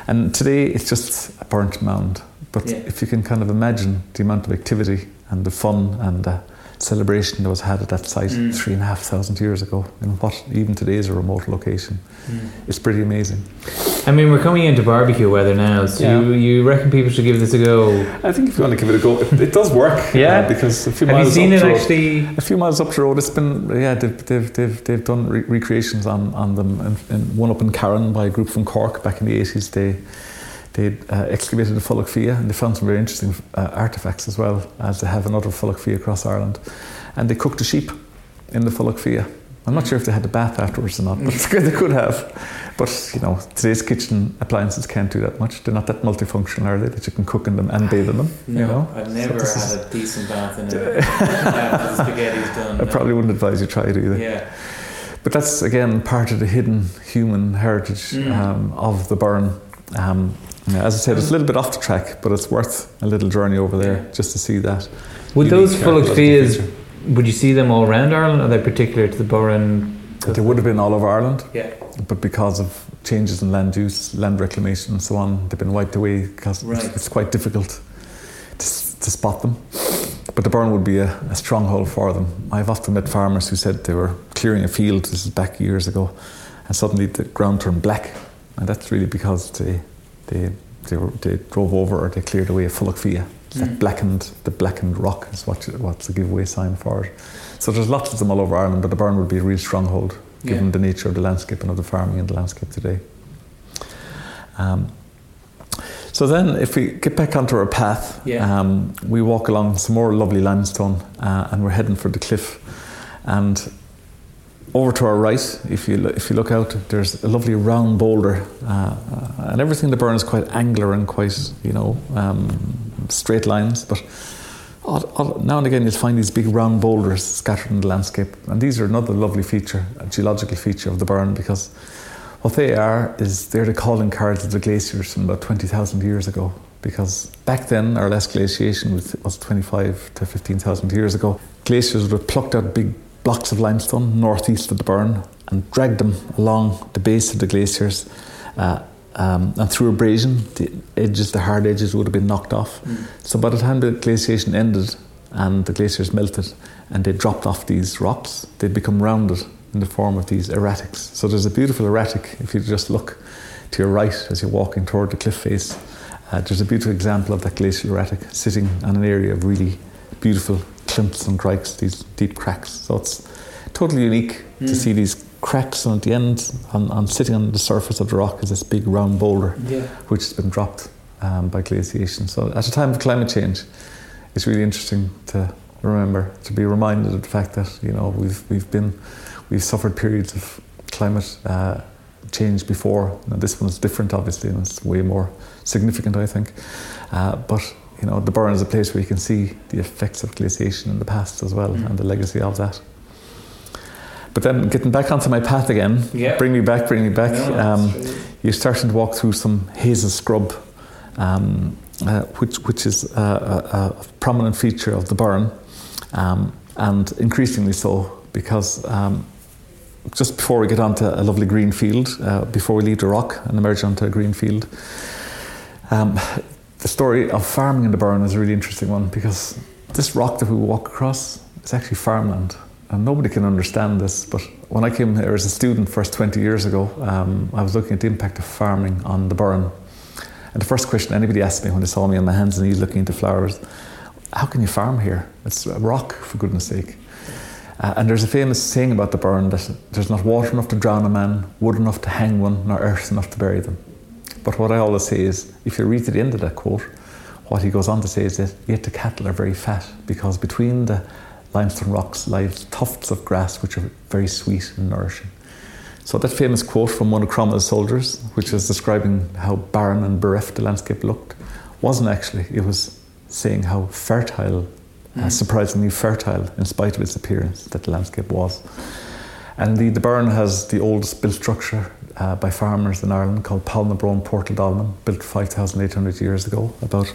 And today, it's just a burnt mound. But Yeah. if you can kind of imagine the amount of activity and the fun and the celebration that was had at that site Mm. three and a half thousand years ago, in what even today is a remote location, Mm. it's pretty amazing. I mean, we're coming into barbecue weather now, so Yeah. you, you reckon people should give this a go? I think if you want to give it a go, it, it does work. Yeah? uh, because a few Have you miles seen up it the road- actually? A few miles up the road, it's been yeah they've they've they've, they've done re- recreations on, on them, and, and one up in Carron by a group from Cork back in the eighties. They they uh, excavated the Fulacht Fia and they found some very interesting uh, artifacts as well as they have another Fulacht Fia across Ireland, and they cooked a sheep in the Fulacht Fia. I'm not sure if they had a bath afterwards or not, but they could have. But you know, today's kitchen appliances can't do that much. They're not that multifunctional, are they? That you can cook in them and bathe in them. No, you know, I've So never is- had a decent bath in a after spaghetti's done. I no. probably wouldn't advise you try it either. Yeah. But that's again part of the hidden human heritage Mm. um, of the Burren. Um, yeah, as I said, it's a little bit off the track, but it's worth a little journey over there just to see that. Would those Fias would you see them all around Ireland? Are they particular to the Burren? They would have been all over Ireland. Yeah. But because of changes in land use, land reclamation, and so on, they've been wiped away because Right. it's quite difficult to, to spot them. But the Burren would be a, a stronghold for them. I've often met farmers who said they were clearing a field, this is back years ago, and suddenly the ground turned black. And that's really because they, they, they, were, they drove over or they cleared away a. It's That Mm. blackened, the blackened rock is what, what's the giveaway sign for it. So there's lots of them all over Ireland, but the Burren would be a real stronghold given Yeah. the nature of the landscape and of the farming in the landscape today. Um, so then, if we get back onto our path, Yeah. um, we walk along some more lovely limestone uh, and we're heading for the cliff. And over to our right, if you, if you look out, there's a lovely round boulder. Uh, uh, and everything in the Burren is quite angular and quite, you know, um, straight lines. But now and again, you'll find these big round boulders scattered in the landscape. And these are another lovely feature, a geological feature of the Burren, because what they are is they're the calling cards of the glaciers from about 20,000 years ago. Because back then, our last glaciation was, was 25 to 15,000 years ago. Glaciers would have plucked out big blocks of limestone northeast of the Burren and dragged them along the base of the glaciers. Uh, um, and through abrasion, the edges, the hard edges, would have been knocked off. So by the time the glaciation ended and the glaciers melted and they dropped off these rocks, they'd become rounded in the form of these erratics. So there's a beautiful erratic if you just look to your right as you're walking toward the cliff face. Uh, there's a beautiful example of that glacial erratic sitting on an area of really beautiful clints and grikes, these deep cracks. So it's totally unique to see these cracks, and at the end, on, on sitting on the surface of the rock, is this big round boulder Yeah. which has been dropped um, by glaciation. So at a time of climate change, it's really interesting to remember, to be reminded of the fact that you know we've we've been we've suffered periods of climate uh, change before. Now this one is different, obviously, and it's way more significant, I think. Uh, but you know, the Burren is a place where you can see the effects of glaciation in the past as well, Mm. and the legacy of that. But then getting back onto my path again, Yeah. bring me back, bring me back. Um, you're starting to walk through some hazel scrub, um, uh, which, which is a, a, a prominent feature of the Burren, um, and increasingly so because um, just before we get onto a lovely green field, uh, before we leave the rock and emerge onto a green field, um, the story of farming in the Burren is a really interesting one because this rock that we walk across is actually farmland. And nobody can understand this, but when I came here as a student first 20 years ago, um, I was looking at the impact of farming on the Burren. And the first question anybody asked me when they saw me on my hands and knees looking into flowers, how can you farm here? It's a rock, for goodness sake. Uh, and there's a famous saying about the Burren that there's not water enough to drown a man, wood enough to hang one, nor earth enough to bury them. But what I always say is, if you read to the end of that quote, what he goes on to say is that yet the cattle are very fat because between the limestone rocks lies tufts of grass which are very sweet and nourishing. So that famous quote from one of Cromwell's soldiers, which was describing how barren and bereft the landscape looked, wasn't actually. It was saying how fertile, uh, surprisingly fertile, in spite of its appearance, that the landscape was. And indeed, the Burren has the oldest built structure uh, by farmers in Ireland called Poulnabrone Portaldolman, built 5,800 years ago, about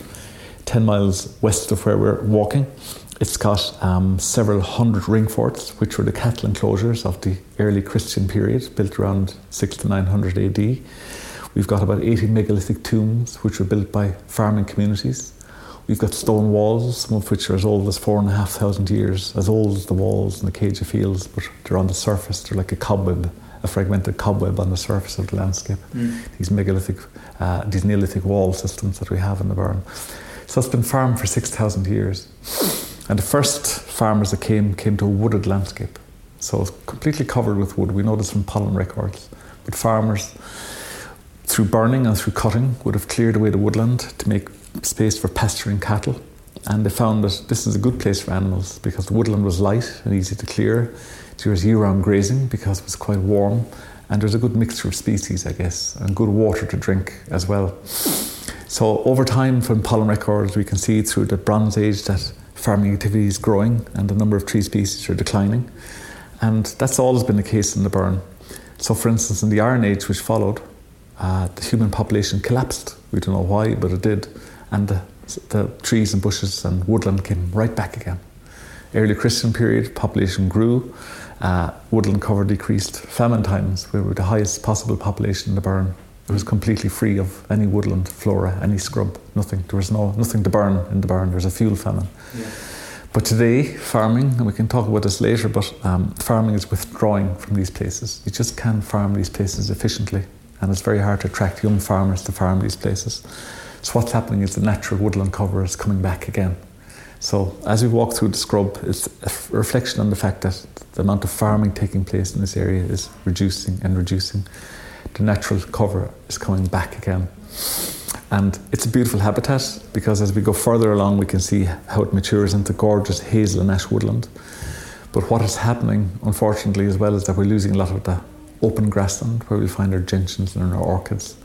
10 miles west of where we're walking. It's got um, several hundred ring forts, which were the cattle enclosures of the early Christian period, built around 6 to 900 AD. We've got about 80 megalithic tombs, which were built by farming communities. We've got stone walls, some of which are as old as four and a half thousand years, as old as the walls in the Céide Fields, but they're on the surface. They're like a cobweb, a fragmented cobweb on the surface of the landscape. These megalithic, uh, these Neolithic wall systems that we have in the Burren. So it's been farmed for 6,000 years. And the first farmers that came came to a wooded landscape. So it's completely covered with wood. We know this from pollen records. But farmers, through burning and through cutting, would have cleared away the woodland to make space for pasturing cattle. And they found that this is a good place for animals because the woodland was light and easy to clear. There was year round grazing because it was quite warm. And there's a good mixture of species, I guess, and good water to drink as well. So over time, from pollen records, we can see through the Bronze Age that farming activity is growing and the number of tree species are declining. And that's always been the case in the Burren. So, for instance, in the Iron Age, which followed, uh, the human population collapsed. We don't know why, but it did. And the, the trees and bushes and woodland came right back again. early Christian period, population grew, uh, woodland cover decreased. Famine times, we were the highest possible population in the Burren. It was completely free of any woodland flora, any scrub, nothing. There was no nothing to burn in the Burren. There was a fuel famine. Yeah. But today, farming, and we can talk about this later, but um, farming is withdrawing from these places. You just can't farm these places efficiently, and it's very hard to attract young farmers to farm these places. So what's happening is the natural woodland cover is coming back again. So as we walk through the scrub, it's a reflection on the fact that the amount of farming taking place in this area is reducing and reducing. The natural cover is coming back again. And it's a beautiful habitat because as we go further along, we can see how it matures into gorgeous hazel and ash woodland. But what is happening, unfortunately, as well, is that we're losing a lot of the open grassland where we find our gentians and our orchids.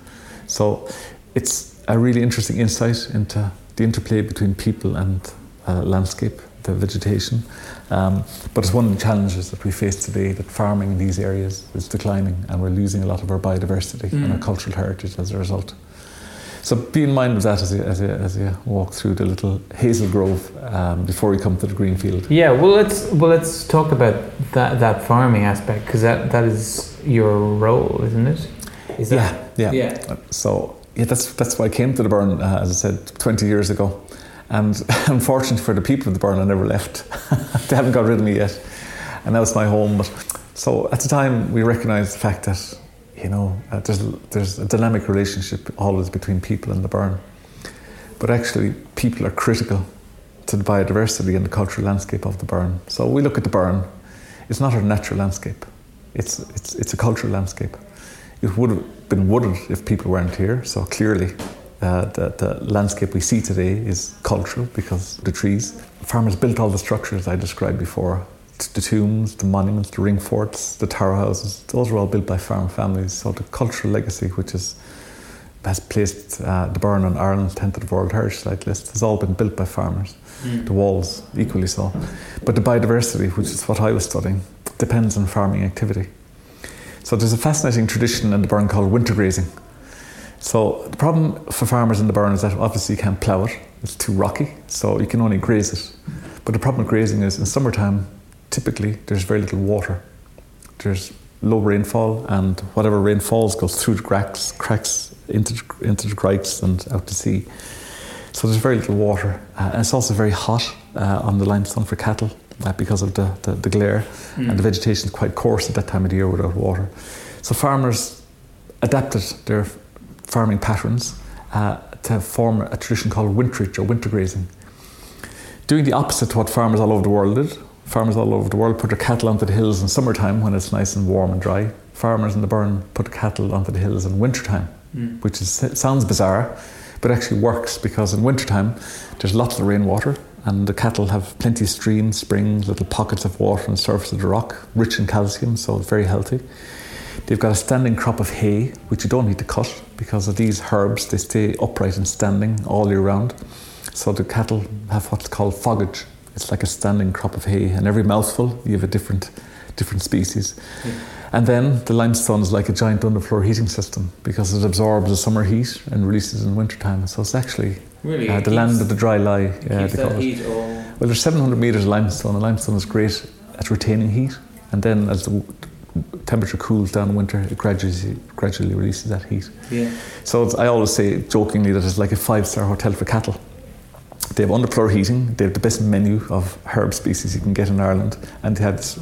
So it's a really interesting insight into the interplay between people and uh, landscape, the vegetation. Um, but it's one of the challenges that we face today that farming in these areas is declining and we're losing a lot of our biodiversity mm. and our cultural heritage as a result. So be in mind of that as you, as you, as you walk through the little hazel grove um, before you come to the green field. Yeah, well, let's well let's talk about that that farming aspect because that, that is your role, isn't it? Is that, yeah, yeah, yeah. So yeah, that's that's why I came to the Burren, uh, as I said, 20 years ago. And unfortunately for the people of the Burren, I never left. they haven't got rid of me yet. And now it's my home. But so at the time, we recognised the fact that, you know, uh, there's, there's a dynamic relationship always between people and the Burren. But actually, people are critical to the biodiversity and the cultural landscape of the Burren. So we look at the Burren, it's not a natural landscape, it's, it's, it's a cultural landscape. It would have been wooded if people weren't here, so clearly uh, the, the, landscape we see today is cultural because the trees. Farmers built all the structures I described before the tombs, the monuments, the ring forts, the tower houses, those were all built by farm families. So the cultural legacy, which is, has placed uh, the Burren on Ireland's tentative World Heritage Site list, has all been built by farmers. Mm. The walls, equally so. But the biodiversity, which is what I was studying, depends on farming activity. So there's a fascinating tradition in the Burren called winter grazing. So the problem for farmers in the Burren is that obviously you can't plough it; it's too rocky, so you can only graze it. But the problem with grazing is in summertime, typically there's very little water. There's low rainfall, and whatever rain falls goes through the cracks, cracks into into the grikes and out to sea. So there's very little water, uh, and it's also very hot uh, on the limestone for cattle uh, because of the, the, the glare, mm. and the vegetation is quite coarse at that time of the year without water. So farmers adapted their farming patterns uh, to form a tradition called winterage or winter grazing. Doing the opposite to what farmers all over the world did. Farmers all over the world put their cattle onto the hills in summertime when it's nice and warm and dry. Farmers in the Burren put cattle onto the hills in wintertime, mm. which is, sounds bizarre, but actually works because in wintertime there's lots of rainwater and the cattle have plenty of streams, springs, little pockets of water on the surface of the rock, rich in calcium, so very healthy. They've got a standing crop of hay, which you don't need to cut because of these herbs. They stay upright and standing all year round. So the cattle have what's called fogage. It's like a standing crop of hay, and every mouthful you have a different, different species. Yeah. And then the limestone is like a giant underfloor heating system because it absorbs the summer heat and releases in wintertime. So it's actually really? uh, the land of the dry lie. Yeah, they call it. Well, there's 700 metres of limestone, and limestone is great at retaining heat. And then as the temperature cools down in winter, it gradually gradually releases that heat. Yeah. So I always say jokingly that it's like a five star hotel for cattle. They have underfloor heating. They have the best menu of herb species you can get in Ireland, and they have this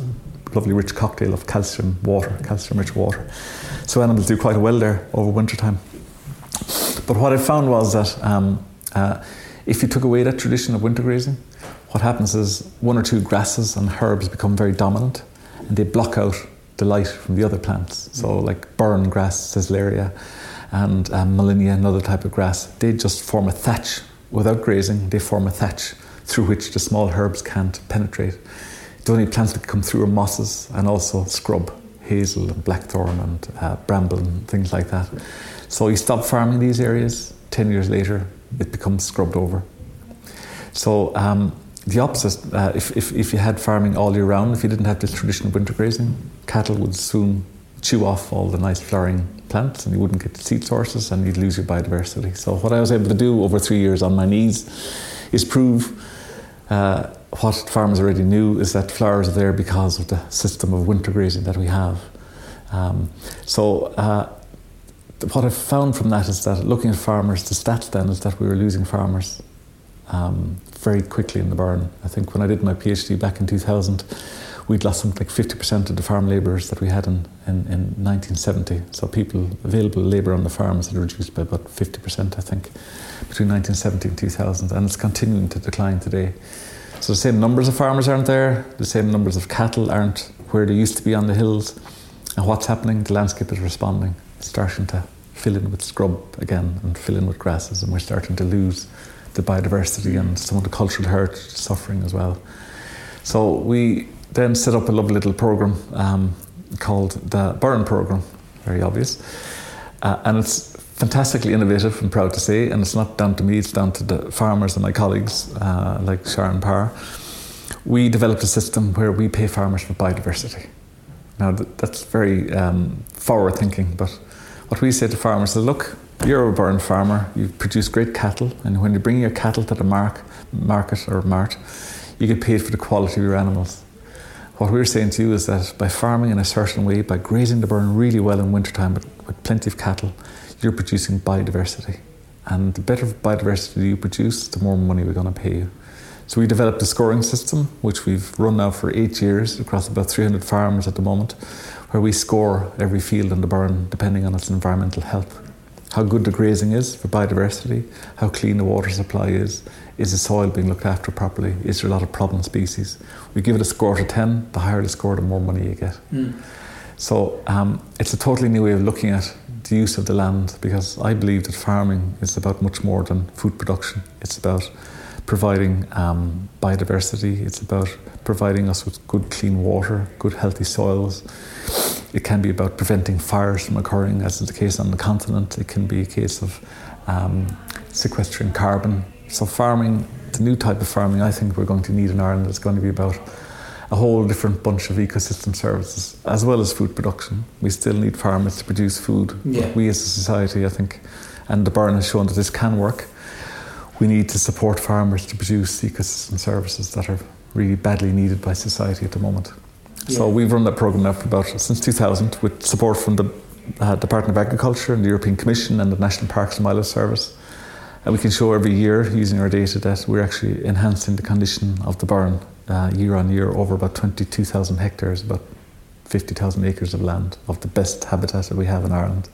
lovely rich cocktail of calcium water, calcium rich water. So animals do quite well there over winter time. But what I found was that um, uh, if you took away that tradition of winter grazing, what happens is one or two grasses and herbs become very dominant and they block out the light from the other plants. So, like burn grass, Sesleria, and um, another type of grass, they just form a thatch without grazing. They form a thatch through which the small herbs can't penetrate. The only plants that come through are mosses and also scrub, hazel and blackthorn and uh, bramble and things like that. So you stop farming these areas. Ten years later, it becomes scrubbed over. So um, the opposite, uh, if, if, if you had farming all year round, if you didn't have this traditional winter grazing, cattle would soon chew off all the nice flowering plants and you wouldn't get the seed sources and you'd lose your biodiversity. So, what I was able to do over three years on my knees is prove uh, what farmers already knew is that flowers are there because of the system of winter grazing that we have. Um, so uh, what I've found from that is that looking at farmers, the stats then is that we were losing farmers um, very quickly in the Burren. I think when I did my PhD back in 2000, we'd lost something like 50% of the farm labourers that we had in, in, in 1970. So people, available labour on the farms had reduced by about 50%, I think, between 1970 and 2000. And it's continuing to decline today. So the same numbers of farmers aren't there, the same numbers of cattle aren't where they used to be on the hills. And what's happening? The landscape is responding, it's starting to fill in with scrub again and fill in with grasses, and we're starting to lose the biodiversity and some of the cultural heritage suffering as well. So we then set up a lovely little program um, called the Burren Program, very obvious. Uh, and it's fantastically innovative, I'm proud to say, and it's not down to me, it's down to the farmers and my colleagues uh, like Sharon Parr. We developed a system where we pay farmers for biodiversity. Now, that's very um, forward thinking, but what we say to farmers is look, you're a Burren farmer, you produce great cattle, and when you bring your cattle to the mark, market or mart, you get paid for the quality of your animals. What we're saying to you is that by farming in a certain way, by grazing the Burren really well in wintertime with, with plenty of cattle, you're producing biodiversity. And the better biodiversity you produce, the more money we're going to pay you. So we developed a scoring system, which we've run now for eight years across about 300 farms at the moment, where we score every field in the Burren depending on its environmental health. How good the grazing is for biodiversity, how clean the water supply is, is the soil being looked after properly, is there a lot of problem species. We give it a score to 10, the higher the score, the more money you get. Mm. So um, it's a totally new way of looking at the use of the land because I believe that farming is about much more than food production. It's about providing um, biodiversity, it's about providing us with good clean water, good healthy soils. It can be about preventing fires from occurring, as is the case on the continent. It can be a case of um, sequestering carbon. So, farming, the new type of farming I think we're going to need in Ireland is going to be about a whole different bunch of ecosystem services, as well as food production. We still need farmers to produce food. Yeah. we as a society, I think, and the Burren has shown that this can work. We need to support farmers to produce ecosystem services that are really badly needed by society at the moment. Yeah. So we've run that program now for about since 2000 with support from the uh, Department of Agriculture and the European Commission and the National Parks and Wildlife Service. And we can show every year using our data that we're actually enhancing the condition of the Burren uh, year on year over about 22,000 hectares, about 50,000 acres of land of the best habitat that we have in Ireland.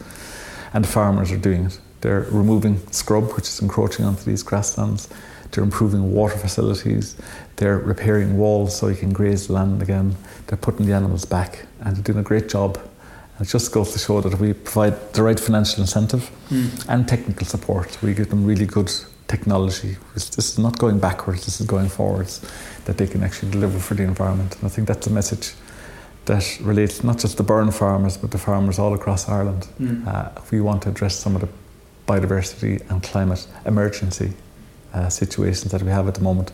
And the farmers are doing it. They're removing scrub, which is encroaching onto these grasslands. They're improving water facilities. They're repairing walls so you can graze the land again. They're putting the animals back, and they're doing a great job. It just goes to show that if we provide the right financial incentive mm. and technical support, we give them really good technology. This is not going backwards, this is going forwards, that they can actually deliver for the environment. And I think that's a message that relates not just to Burren farmers, but the farmers all across Ireland. Mm. Uh, if we want to address some of the biodiversity and climate emergency uh, situations that we have at the moment,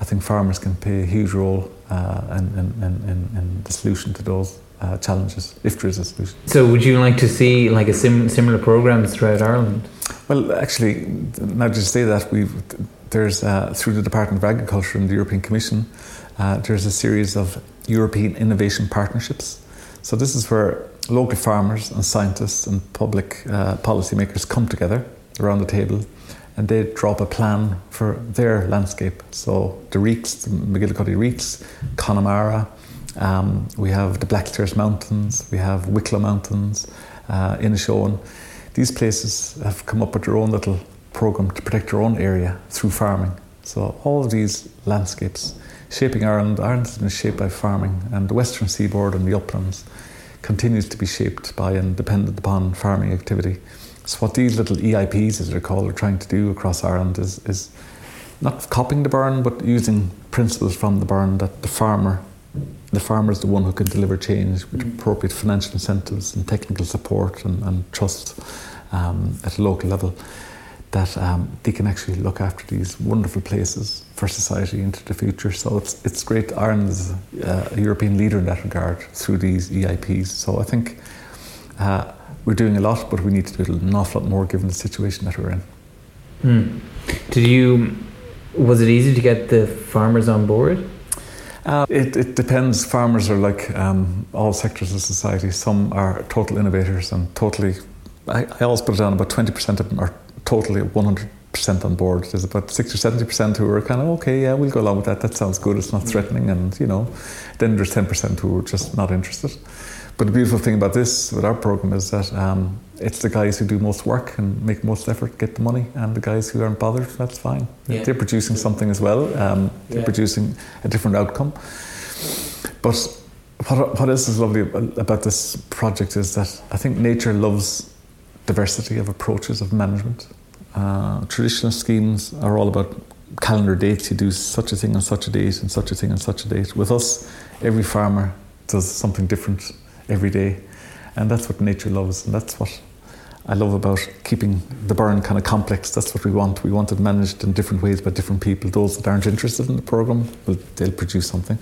I think farmers can play a huge role uh, in, in, in, in, the solution to those uh, challenges, if there is a solution. So, would you like to see like a sim- similar programs throughout Ireland? Well, actually, now to say that we there's uh, through the Department of Agriculture and the European Commission, uh, there's a series of European innovation partnerships. So this is where local farmers and scientists and public uh, policymakers come together around the table and they draw up a plan for their landscape. So the Reeks, the MacGillycuddy Reeks, Connemara, um, we have the Blackstairs Mountains, we have Wicklow Mountains, uh, Inishowen. These places have come up with their own little program to protect their own area through farming. So all of these landscapes shaping Ireland, Ireland has been shaped by farming, and the western seaboard and the uplands continues to be shaped by and dependent upon farming activity. So what these little EIPs, as they're called, are trying to do across Ireland is, is not copying the Burren, but using principles from the Burren that the farmer, the farmer is the one who can deliver change with mm. appropriate financial incentives and technical support and, and trust um, at a local level. That um, they can actually look after these wonderful places for society into the future. So it's it's great. Ireland is a, a European leader in that regard through these EIPs. So I think. Uh, we're doing a lot, but we need to do an awful lot more given the situation that we're in. Mm. Did you, Was it easy to get the farmers on board? Uh, it, it depends. Farmers are like um, all sectors of society. Some are total innovators and totally. I, I always put it down about 20% of them are totally 100% on board. There's about 60 or 70% who are kind of, okay, yeah, we'll go along with that. That sounds good. It's not threatening. And, you know, then there's 10% who are just not interested. But the beautiful thing about this, with our program, is that um, it's the guys who do most work and make most effort get the money, and the guys who aren't bothered, that's fine. Yeah. They're producing something as well. Um, they're yeah. producing a different outcome. But what, what else is lovely about this project is that I think nature loves diversity of approaches of management. Uh, traditional schemes are all about calendar dates. You do such a thing on such a date and such a thing on such a date. With us, every farmer does something different every day. And that's what nature loves, and that's what I love about keeping the Burren kind of complex. That's what we want. We want it managed in different ways by different people. Those that aren't interested in the program, well, they'll produce something.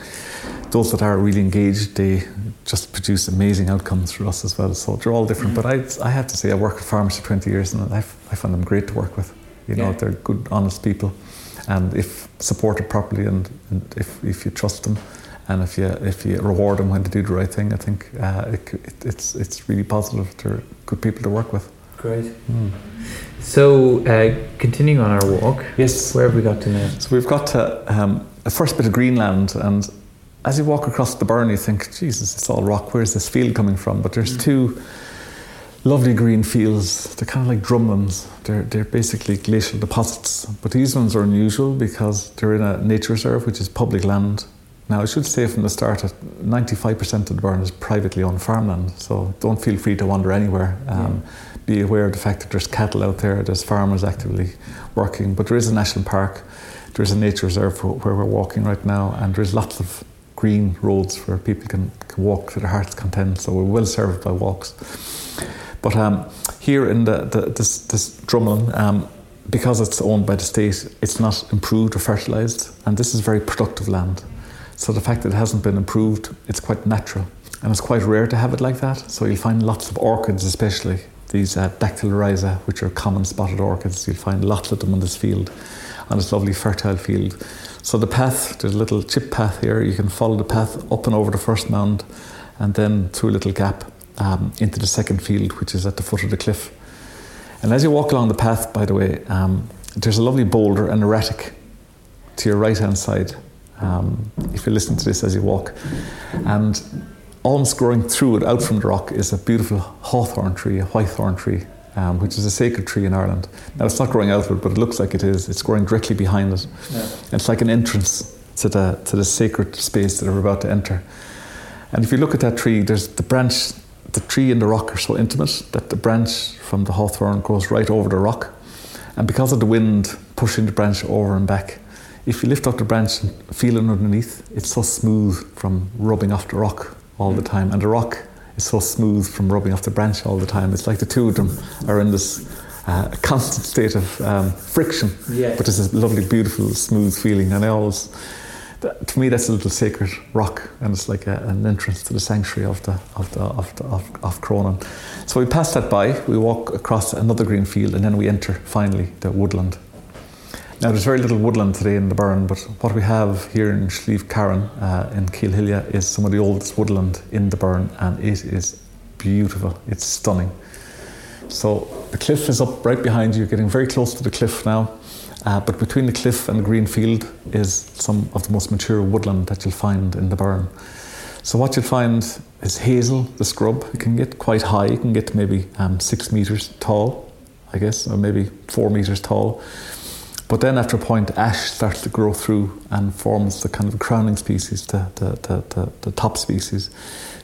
Those that are really engaged, they just produce amazing outcomes for us as well. So they're all different. But I, I have to say, I worked with farmers for 20 years, and I, I find them great to work with. You know, yeah. they're good, honest people, and if supported properly, and, and if if you trust them, and if you if you reward them when they do the right thing, I think uh, it, it, it's it's really positive. They're good people to work with. Great. Mm. So, uh, continuing on our walk, yes, where have we got to now? So we've got to um, the first bit of Greenland, and as you walk across the Burren, you think, Jesus, it's all rock. Where's this field coming from? But there's mm. two lovely green fields. They're kind of like drumlins. They're, they're basically glacial deposits. But these ones are unusual because they're in a nature reserve, which is public land. Now, I should say from the start that 95% of the Burren is privately owned farmland, so don't feel free to wander anywhere. Um, yeah. Be aware of the fact that there's cattle out there, there's farmers actively working, but there is a national park, there's a nature reserve where we're walking right now, and there's lots of green roads where people can, can walk to their heart's content, so we're well served by walks. But um, here in the, the, this, this drumlin, um, because it's owned by the state, it's not improved or fertilised, and this is very productive land. So the fact that it hasn't been improved, it's quite natural. And it's quite rare to have it like that. So you'll find lots of orchids, especially these uh, Dactylorhiza, which are common spotted orchids. You'll find lots of them in this field, on this lovely fertile field. So the path, there's a little chip path here. You can follow the path up and over the first mound, and then through a little gap um, into the second field, which is at the foot of the cliff. And as you walk along the path, by the way, um, there's a lovely boulder, an erratic, to your right hand side um, if you listen to this as you walk. And almost growing through it, out from the rock, is a beautiful hawthorn tree, a white thorn tree, um, which is a sacred tree in Ireland. Now, it's not growing outward, but it looks like it is. It's growing directly behind it. Yeah. It's like an entrance to the, to the sacred space that we're about to enter. And if you look at that tree, there's the branch, the tree and the rock are so intimate that the branch from the hawthorn goes right over the rock. And because of the wind pushing the branch over and back, if you lift up the branch and feel it underneath, it's so smooth from rubbing off the rock all the time. And the rock is so smooth from rubbing off the branch all the time. It's like the two of them are in this uh, constant state of um, friction. Yeah. But it's a lovely, beautiful, smooth feeling. And I always, that, to me, that's a little sacred rock, and it's like a, an entrance to the sanctuary of the of the of the, of, of Cronin. So we pass that by. We walk across another green field, and then we enter finally the woodland. Now, there's very little woodland today in the Burren, but what we have here in Slieve Carran uh, in Keelhilla is some of the oldest woodland in the Burren, and it is beautiful. It's stunning. So the cliff is up right behind you, getting very close to the cliff now. Uh, but between the cliff and the green field is some of the most mature woodland that you'll find in the Burren. So what you'll find is hazel, the scrub. It can get quite high. It can get maybe um, six meters tall, I guess, or maybe four meters tall. But then after a point, ash starts to grow through and forms the kind of crowning species, the, the, the, the, the top species.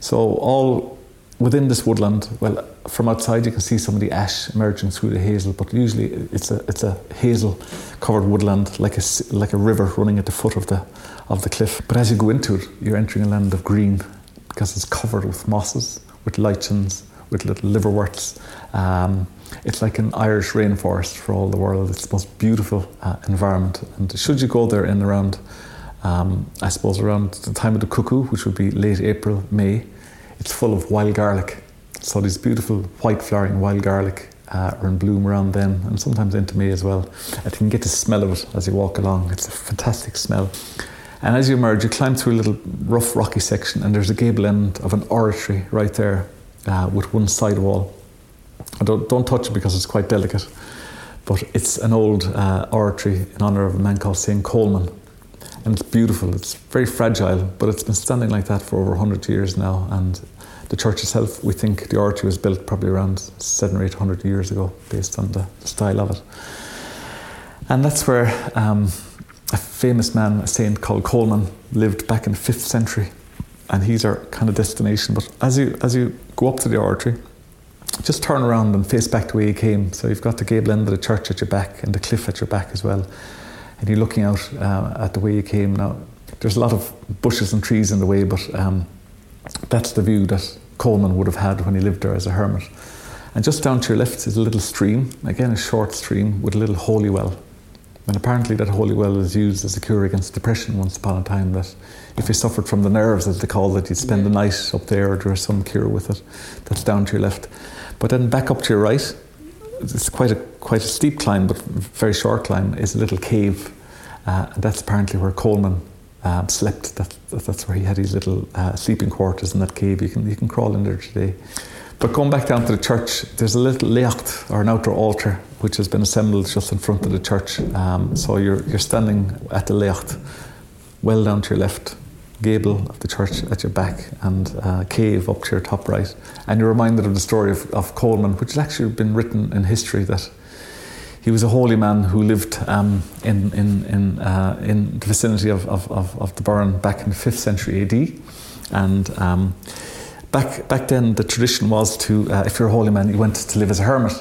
So all within this woodland, well, from outside you can see some of the ash emerging through the hazel, but usually it's a it's a hazel covered woodland, like a like a river running at the foot of the of the cliff. But as you go into it, you're entering a land of green because it's covered with mosses, with lichens, with little liverworts. Um, it's like an Irish rainforest for all the world. It's the most beautiful uh, environment. And should you go there in around, um, I suppose, around the time of the cuckoo, which would be late April, May, it's full of wild garlic. So these beautiful white flowering wild garlic uh, are in bloom around then, and sometimes into May as well. And you can get the smell of it as you walk along. It's a fantastic smell. And as you emerge, you climb through a little rough, rocky section, and there's a gable end of an oratory right there uh, with one side wall. Don't, don't touch it because it's quite delicate, but it's an old uh, oratory in honour of a man called St. Colman. And it's beautiful, it's very fragile, but it's been standing like that for over 100 years now. And the church itself, we think the oratory was built probably around seven or eight hundred years ago, based on the style of it. And that's where um, a famous man, a saint called Colman, lived back in the fifth century, and he's our kind of destination. But as you as you go up to the oratory, just turn around and face back the way you came. So you've got the gable end of the church at your back and the cliff at your back as well, and you're looking out uh, at the way you came. Now, there's a lot of bushes and trees in the way, but um, that's the view that Colman would have had when he lived there as a hermit. And just down to your left is a little stream, again a short stream with a little holy well. And apparently that holy well was used as a cure against depression once upon a time that if you suffered from the nerves, as they call it, you'd spend the night up there or there was some cure with it. That's down to your left. But then back up to your right, it's quite a quite a steep climb, but very short climb, is a little cave. Uh, that's apparently where Colman um, slept. That, that's where he had his little uh, sleeping quarters in that cave. You can you can crawl in there today. But going back down to the church, there's a little leacht or an outdoor altar which has been assembled just in front of the church. Um, so you're you're standing at the leacht, well down to your left, gable of the church at your back, and cave up to your top right. And you're reminded of the story of, of Colman, which has actually been written in history that he was a holy man who lived um, in, in, in, uh, in the vicinity of, of, of, the Burren back in the 5th century AD. And um, back, back then, the tradition was to, uh, if you're a holy man, you went to live as a hermit.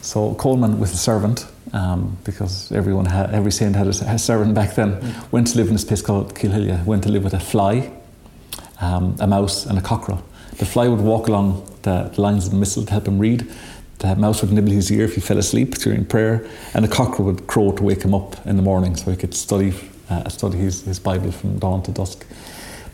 So Colman with a servant, um, because everyone had, every saint had a, a servant back then, mm. went to live in this place called Keelhilla, went to live with a fly, um, a mouse, and a cockerel. The fly would walk along the lines of the missal to help him read the mouse would nibble his ear if he fell asleep during prayer, and the cockerel would crow to wake him up in the morning so he could study, uh, study his, his Bible from dawn to dusk.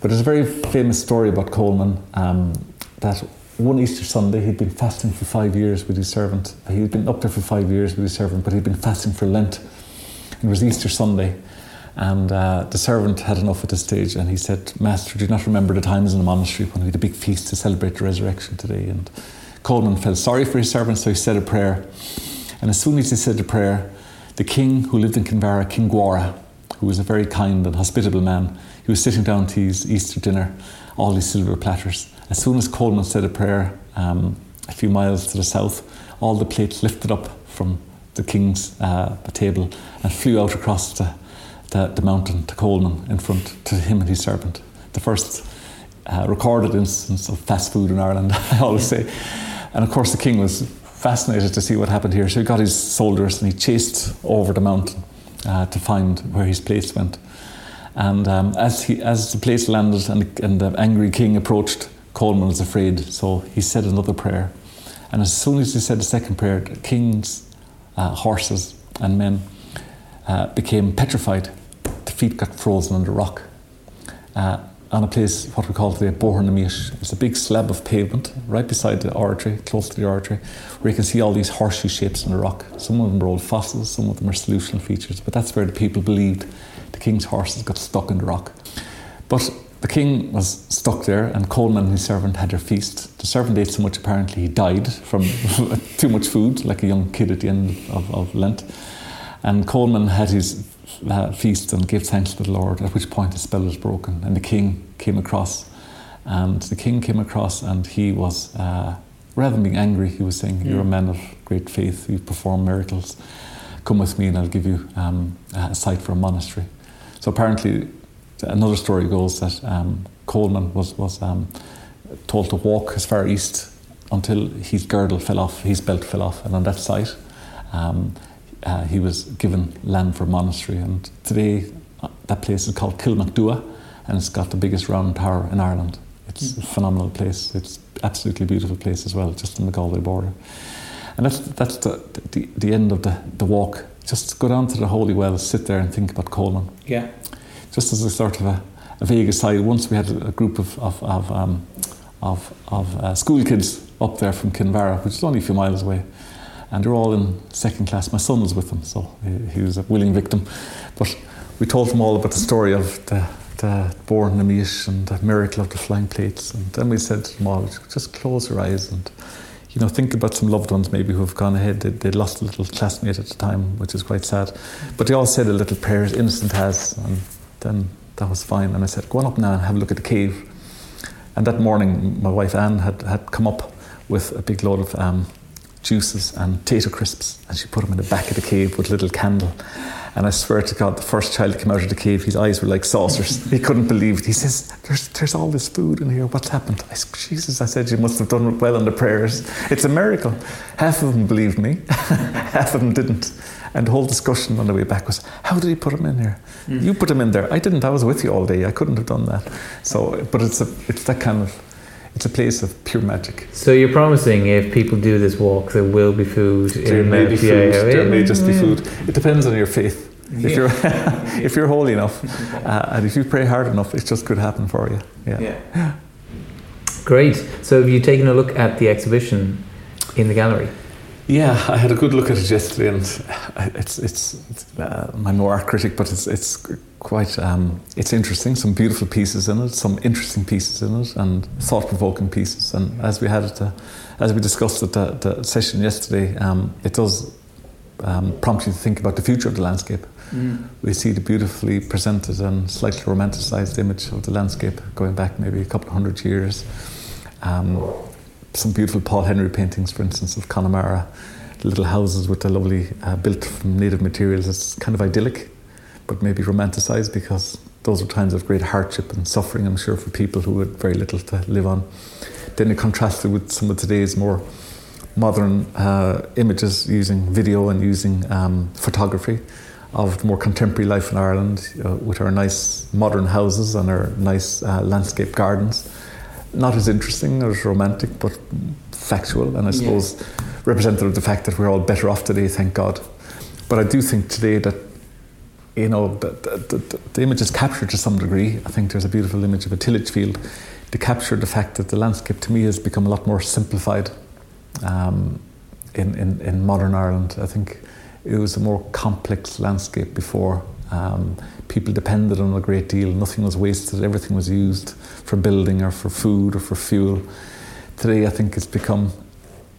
But there's a very famous story about Colman um, that one Easter Sunday he'd been fasting for five years with his servant. He'd been up there for five years with his servant, but he'd been fasting for Lent. It was Easter Sunday, and uh, the servant had enough at this stage, and he said, "Master, do you not remember the times in the monastery when we had a big feast to celebrate the resurrection today?" And Colman felt sorry for his servant, so he said a prayer. And as soon as he said the prayer, the king who lived in Kinvara, King Guaire, who was a very kind and hospitable man, he was sitting down to his Easter dinner, all his silver platters. As soon as Colman said a prayer um, a few miles to the south, all the plates lifted up from the king's uh, table and flew out across the, the, the, mountain to Colman in front to him and his servant. The first uh, recorded instance of fast food in Ireland, I always say. And of course, the king was fascinated to see what happened here. So he got his soldiers and he chased over the mountain uh, to find where his place went. And um, as, he, as the place landed and and the angry king approached, Colman was afraid, so he said another prayer. And as soon as he said the second prayer, the king's uh, horses and men uh, became petrified. The feet got frozen the rock. Uh, on a place, what we call today Bornamish. It's a big slab of pavement right beside the oratory, close to the oratory, where you can see all these horseshoe shapes in the rock. Some of them are old fossils, some of them are solutional features, but that's where the people believed the king's horses got stuck in the rock. But the king was stuck there, and Colman and his servant had their feast. The servant ate so much, apparently, he died from too much food, like a young kid at the end of, of Lent. And Colman had his uh, feast and gave thanks to the Lord, at which point the spell was broken. And the king came across. And the king came across and he was, uh, rather than being angry, he was saying, You're a man of great faith, you perform miracles. Come with me and I'll give you um, a site for a monastery. So apparently, another story goes that um, Colman was, was um, told to walk as far east until his girdle fell off, his belt fell off. And on that site, um, uh, he was given land for a monastery. And today, uh, that place is called Kilmacduagh, and it's got the biggest round tower in Ireland. It's mm. a phenomenal place. It's absolutely beautiful place as well, just on the Galway border. And that's that's the, the, the end of the, the walk. Just go down to the Holy Well, sit there and think about Colman. Yeah. Just as a sort of a, a vague aside, once we had a, group of, of, of, um, of, of uh, school kids up there from Kinvara, which is only a few miles away and they're all in second class. My son was with them, so he, he was a willing victim. But we told them all about the story of the, the born Namish and the miracle of the flying plates. And then we said to them all, just close your eyes and you know, think about some loved ones maybe who have gone ahead. They, they lost a little classmate at the time, which is quite sad. But they all said a little prayer, innocent as, and then that was fine. And I said, go on up now and have a look at the cave. And that morning, my wife Anne had, had come up with a big load of um, juices and Tayto crisps, and she put them in the back of the cave with a little candle. And I swear to God, the first child came out of the cave, his eyes were like saucers. he couldn't believe it. He says, there's, there's all this food in here. What's happened? I said, Jesus, I said, you must have done well in the prayers. It's a miracle. Half of them believed me, half of them didn't. And the whole discussion on the way back was, how did he put them in here? Mm. You put them in there. I didn't. I was with you all day. I couldn't have done that. So, but it's a, it's that kind of it's a place of pure magic. So you're promising if people do this walk, there will be food. There may be food. There may just be food. It depends on your faith. If you're if you're holy enough, uh, and if you pray hard enough, it just could happen for you. Yeah. yeah. Great. So have you taken a look at the exhibition in the gallery? Yeah, I had a good look at it yesterday, and it's it's, it's uh, I'm no art critic, but it's it's quite um, it's interesting. Some beautiful pieces in it, some interesting pieces in it, and thought provoking pieces. And as we had it, uh, as we discussed at the, the session yesterday, um, it does um, prompt you to think about the future of the landscape. Mm. We see the beautifully presented and slightly romanticized image of the landscape going back maybe a couple of hundred years. Um, some beautiful Paul Henry paintings, for instance, of Connemara, little houses with the lovely uh, built from native materials. It's kind of idyllic, but maybe romanticized because those are times of great hardship and suffering, I'm sure, for people who had very little to live on. Then it contrasted with some of today's more modern uh, images using video and using um, photography of more contemporary life in Ireland uh, with our nice modern houses and our nice uh, landscape gardens not as interesting or as romantic, but factual, and I suppose representative of the fact that we're all better off today, thank God. But I do think today that you know the, the, the, the image is captured to some degree. I think there's a beautiful image of a tillage field to capture the fact that the landscape to me has become a lot more simplified um, in, in, in modern Ireland. I think it was a more complex landscape before. Um, people depended on a great deal. Nothing was wasted. Everything was used for building or for food or for fuel. Today, I think it's become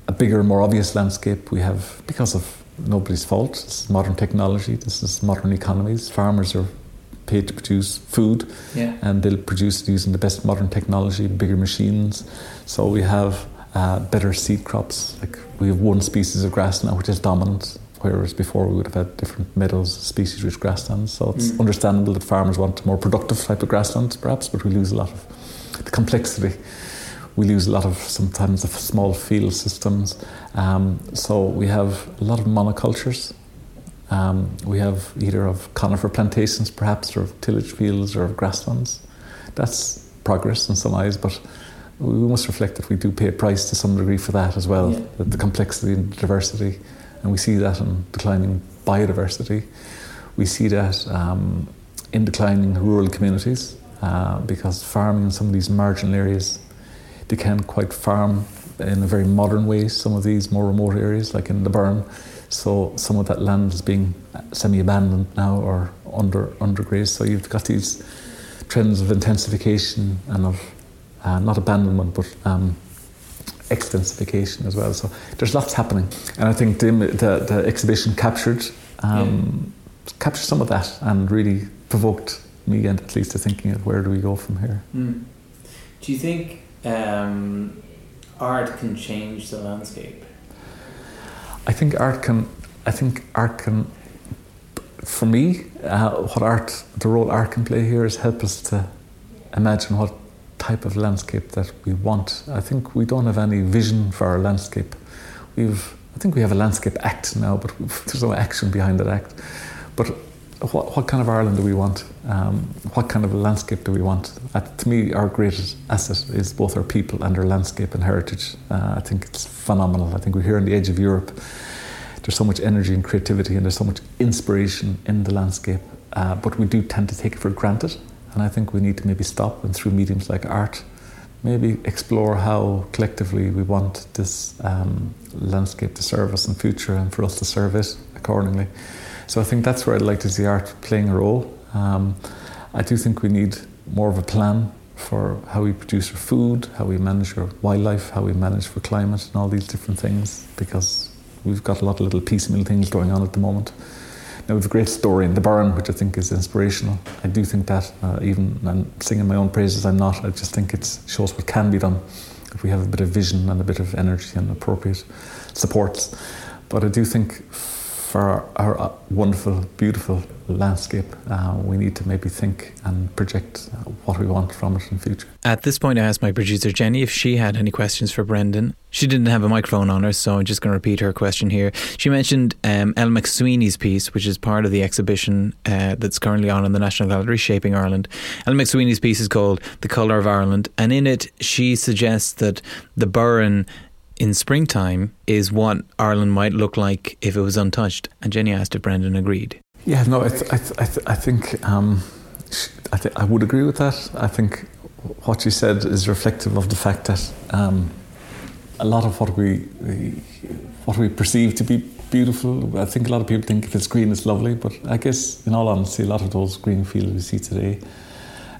a bigger, more obvious landscape. We have, because of nobody's fault, this is modern technology, this is modern economies. Farmers are paid to produce food yeah. and they'll produce it using the best modern technology, bigger machines. So we have uh, better seed crops. Like we have one species of grass now which is dominant whereas before we would have had different meadows, species rich grasslands. So it's mm. understandable that farmers want a more productive type of grasslands, perhaps, but we lose a lot of the complexity. We lose a lot of sometimes the small field systems. Um, so we have a lot of monocultures. Um, we have either of conifer plantations, perhaps, or of tillage fields, or of grasslands. That's progress in some eyes, but we must reflect that we do pay a price to some degree for that as well. Yeah. The complexity and diversity and we see that in declining biodiversity. We see that um, in declining rural communities uh, because farming in some of these marginal areas, they can't quite farm in a very modern way, some of these more remote areas, like in the Burren. So some of that land is being semi-abandoned now or under undergrazed. So you've got these trends of intensification and of uh, not abandonment, but um, extensification as well. So there's lots happening, and I think the, the, the exhibition captured um, yeah. captured some of that and really provoked me and at least to thinking of where do we go from here. Mm. Do you think um, art can change the landscape? I think art can. I think art can. For me, uh, what art, the role art can play here is help us to imagine what type of landscape that we want. I think we don't have any vision for our landscape. We've, I think we have a landscape act now, but there's no action behind that act. But what, what kind of Ireland do we want? Um, what kind of landscape do we want? Uh, to me, our greatest asset is both our people and our landscape and heritage. Uh, I think it's phenomenal. I think we're here on the edge of Europe. There's so much energy and creativity, and there's so much inspiration in the landscape. Uh, but we do tend to take it for granted. And I think we need to maybe stop and through mediums like art, maybe explore how collectively we want this um, landscape to serve us in future and for us to serve it accordingly. So I think that's where I'd like to see art playing a role. Um, I do think we need more of a plan for how we produce our food, how we manage our wildlife, how we manage for climate, and all these different things, because we've got a lot of little piecemeal things going on at the moment. Now, we have a great story in The Burren, which I think is inspirational. I do think that, uh, even and singing my own praises, I'm not. I just think it shows what can be done if we have a bit of vision and a bit of energy and appropriate supports. But I do think for our, our uh, wonderful, beautiful landscape, uh, we need to maybe think and project uh, what we want from it in future. At this point, I asked my producer Jenny if she had any questions for Brendan. She didn't have a microphone on her, so I'm just going to repeat her question here. She mentioned um, Elle McSweeney's piece, which is part of the exhibition uh, that's currently on in the National Gallery, Shaping Ireland. Elle McSweeney's piece is called The Colour of Ireland, and in it, she suggests that the Burren in springtime is what Ireland might look like if it was untouched. And Jenny asked if Brendan agreed. Yeah, no, I, I, th- I, th- I think um, I, I would agree with that. I think what she said is reflective of the fact that um, a lot of what we, we what we perceive to be beautiful, I think a lot of people think if it's green, it's lovely. But I guess, in all honesty, a lot of those green fields we see today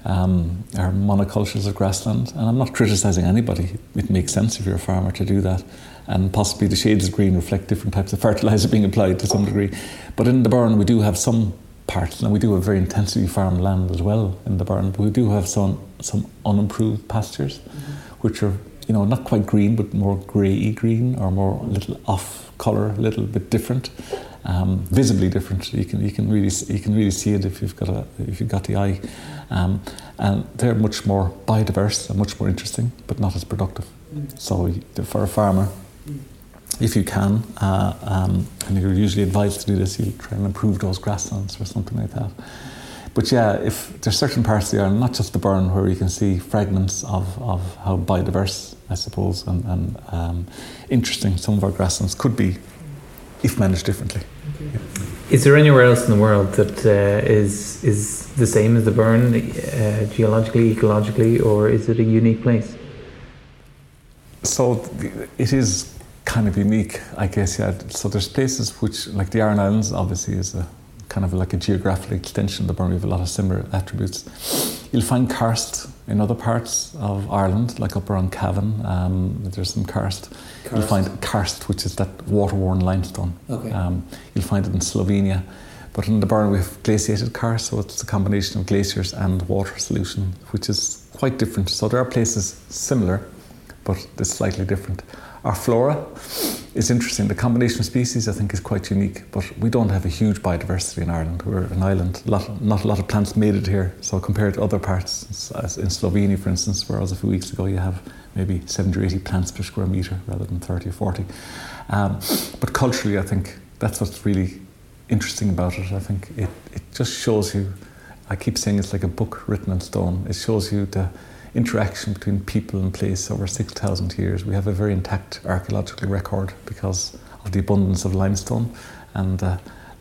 um, are monocultures of grassland. And I'm not criticising anybody. It makes sense if you're a farmer to do that. And possibly the shades of green reflect different types of fertiliser being applied to some degree. But in the Burren, we do have some parts, and we do have very intensively farmed land as well in the Burren. But we do have some some unimproved pastures, mm-hmm. which are you know not quite green, but more grey green or more a little off colour, a little bit different, um, visibly different. You can you can really you can really see it if you've got a if you've got the eye. Um, and they're much more biodiverse and much more interesting, but not as productive. Mm. So for a farmer, mm. if you can, uh, um, and you're usually advised to do this, you try and improve those grasslands or something like that. But yeah, if there's certain parts of the island, not just the Burren, where you can see fragments of, of how biodiverse, I suppose, and, and um, interesting some of our grasslands could be if managed differently. Is there anywhere else in the world that uh, is is the same as the Burren uh, geologically, ecologically, or is it a unique place? So it is kind of unique, I guess. Yeah. So there's places which, like the Aran Islands, obviously is a kind of like a geographical extension of the Burren. We have a lot of similar attributes. You'll find karst in other parts of Ireland, like up around Cavan. Um, there's some karst. karst. You'll find karst, which is that water-worn limestone. Okay. Um, you'll find it in Slovenia. But in the Burren we have glaciated karst, so it's a combination of glaciers and water solution, which is quite different. So there are places similar, but it's slightly different. Our flora is interesting. The combination of species, I think, is quite unique, but we don't have a huge biodiversity in Ireland. We're an island, a lot, not a lot of plants made it here. So compared to other parts, in Slovenia, for instance, where I was a few weeks ago, you have maybe 70 or 80 plants per square metre rather than 30 or 40. Um, but culturally, I think that's what's really interesting about it. I think it, it just shows you, I keep saying it's like a book written in stone. It shows you the interaction between people and place over 6,000 years. We have a very intact archaeological record because of the abundance of limestone and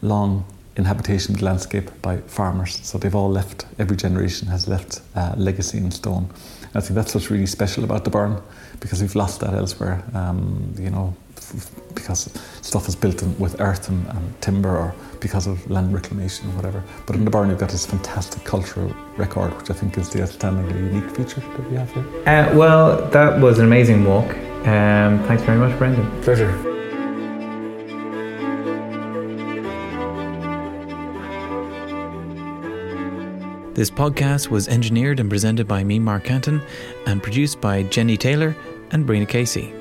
long inhabitation of the landscape by farmers. So they've all left, every generation has left legacy in stone. And I think that's what's really special about the Burren because we've lost that elsewhere. Um, you know, because stuff is built in, with earth and, and, timber or because of land reclamation or whatever. But in the Burren, you've got this fantastic cultural record, which I think is the outstandingly unique feature that we have here. Uh, well, that was an amazing walk. Um, thanks very much, Brendan. Pleasure. This podcast was engineered and presented by me, Mark Cantan, and produced by Jenny Taylor and Brina Casey.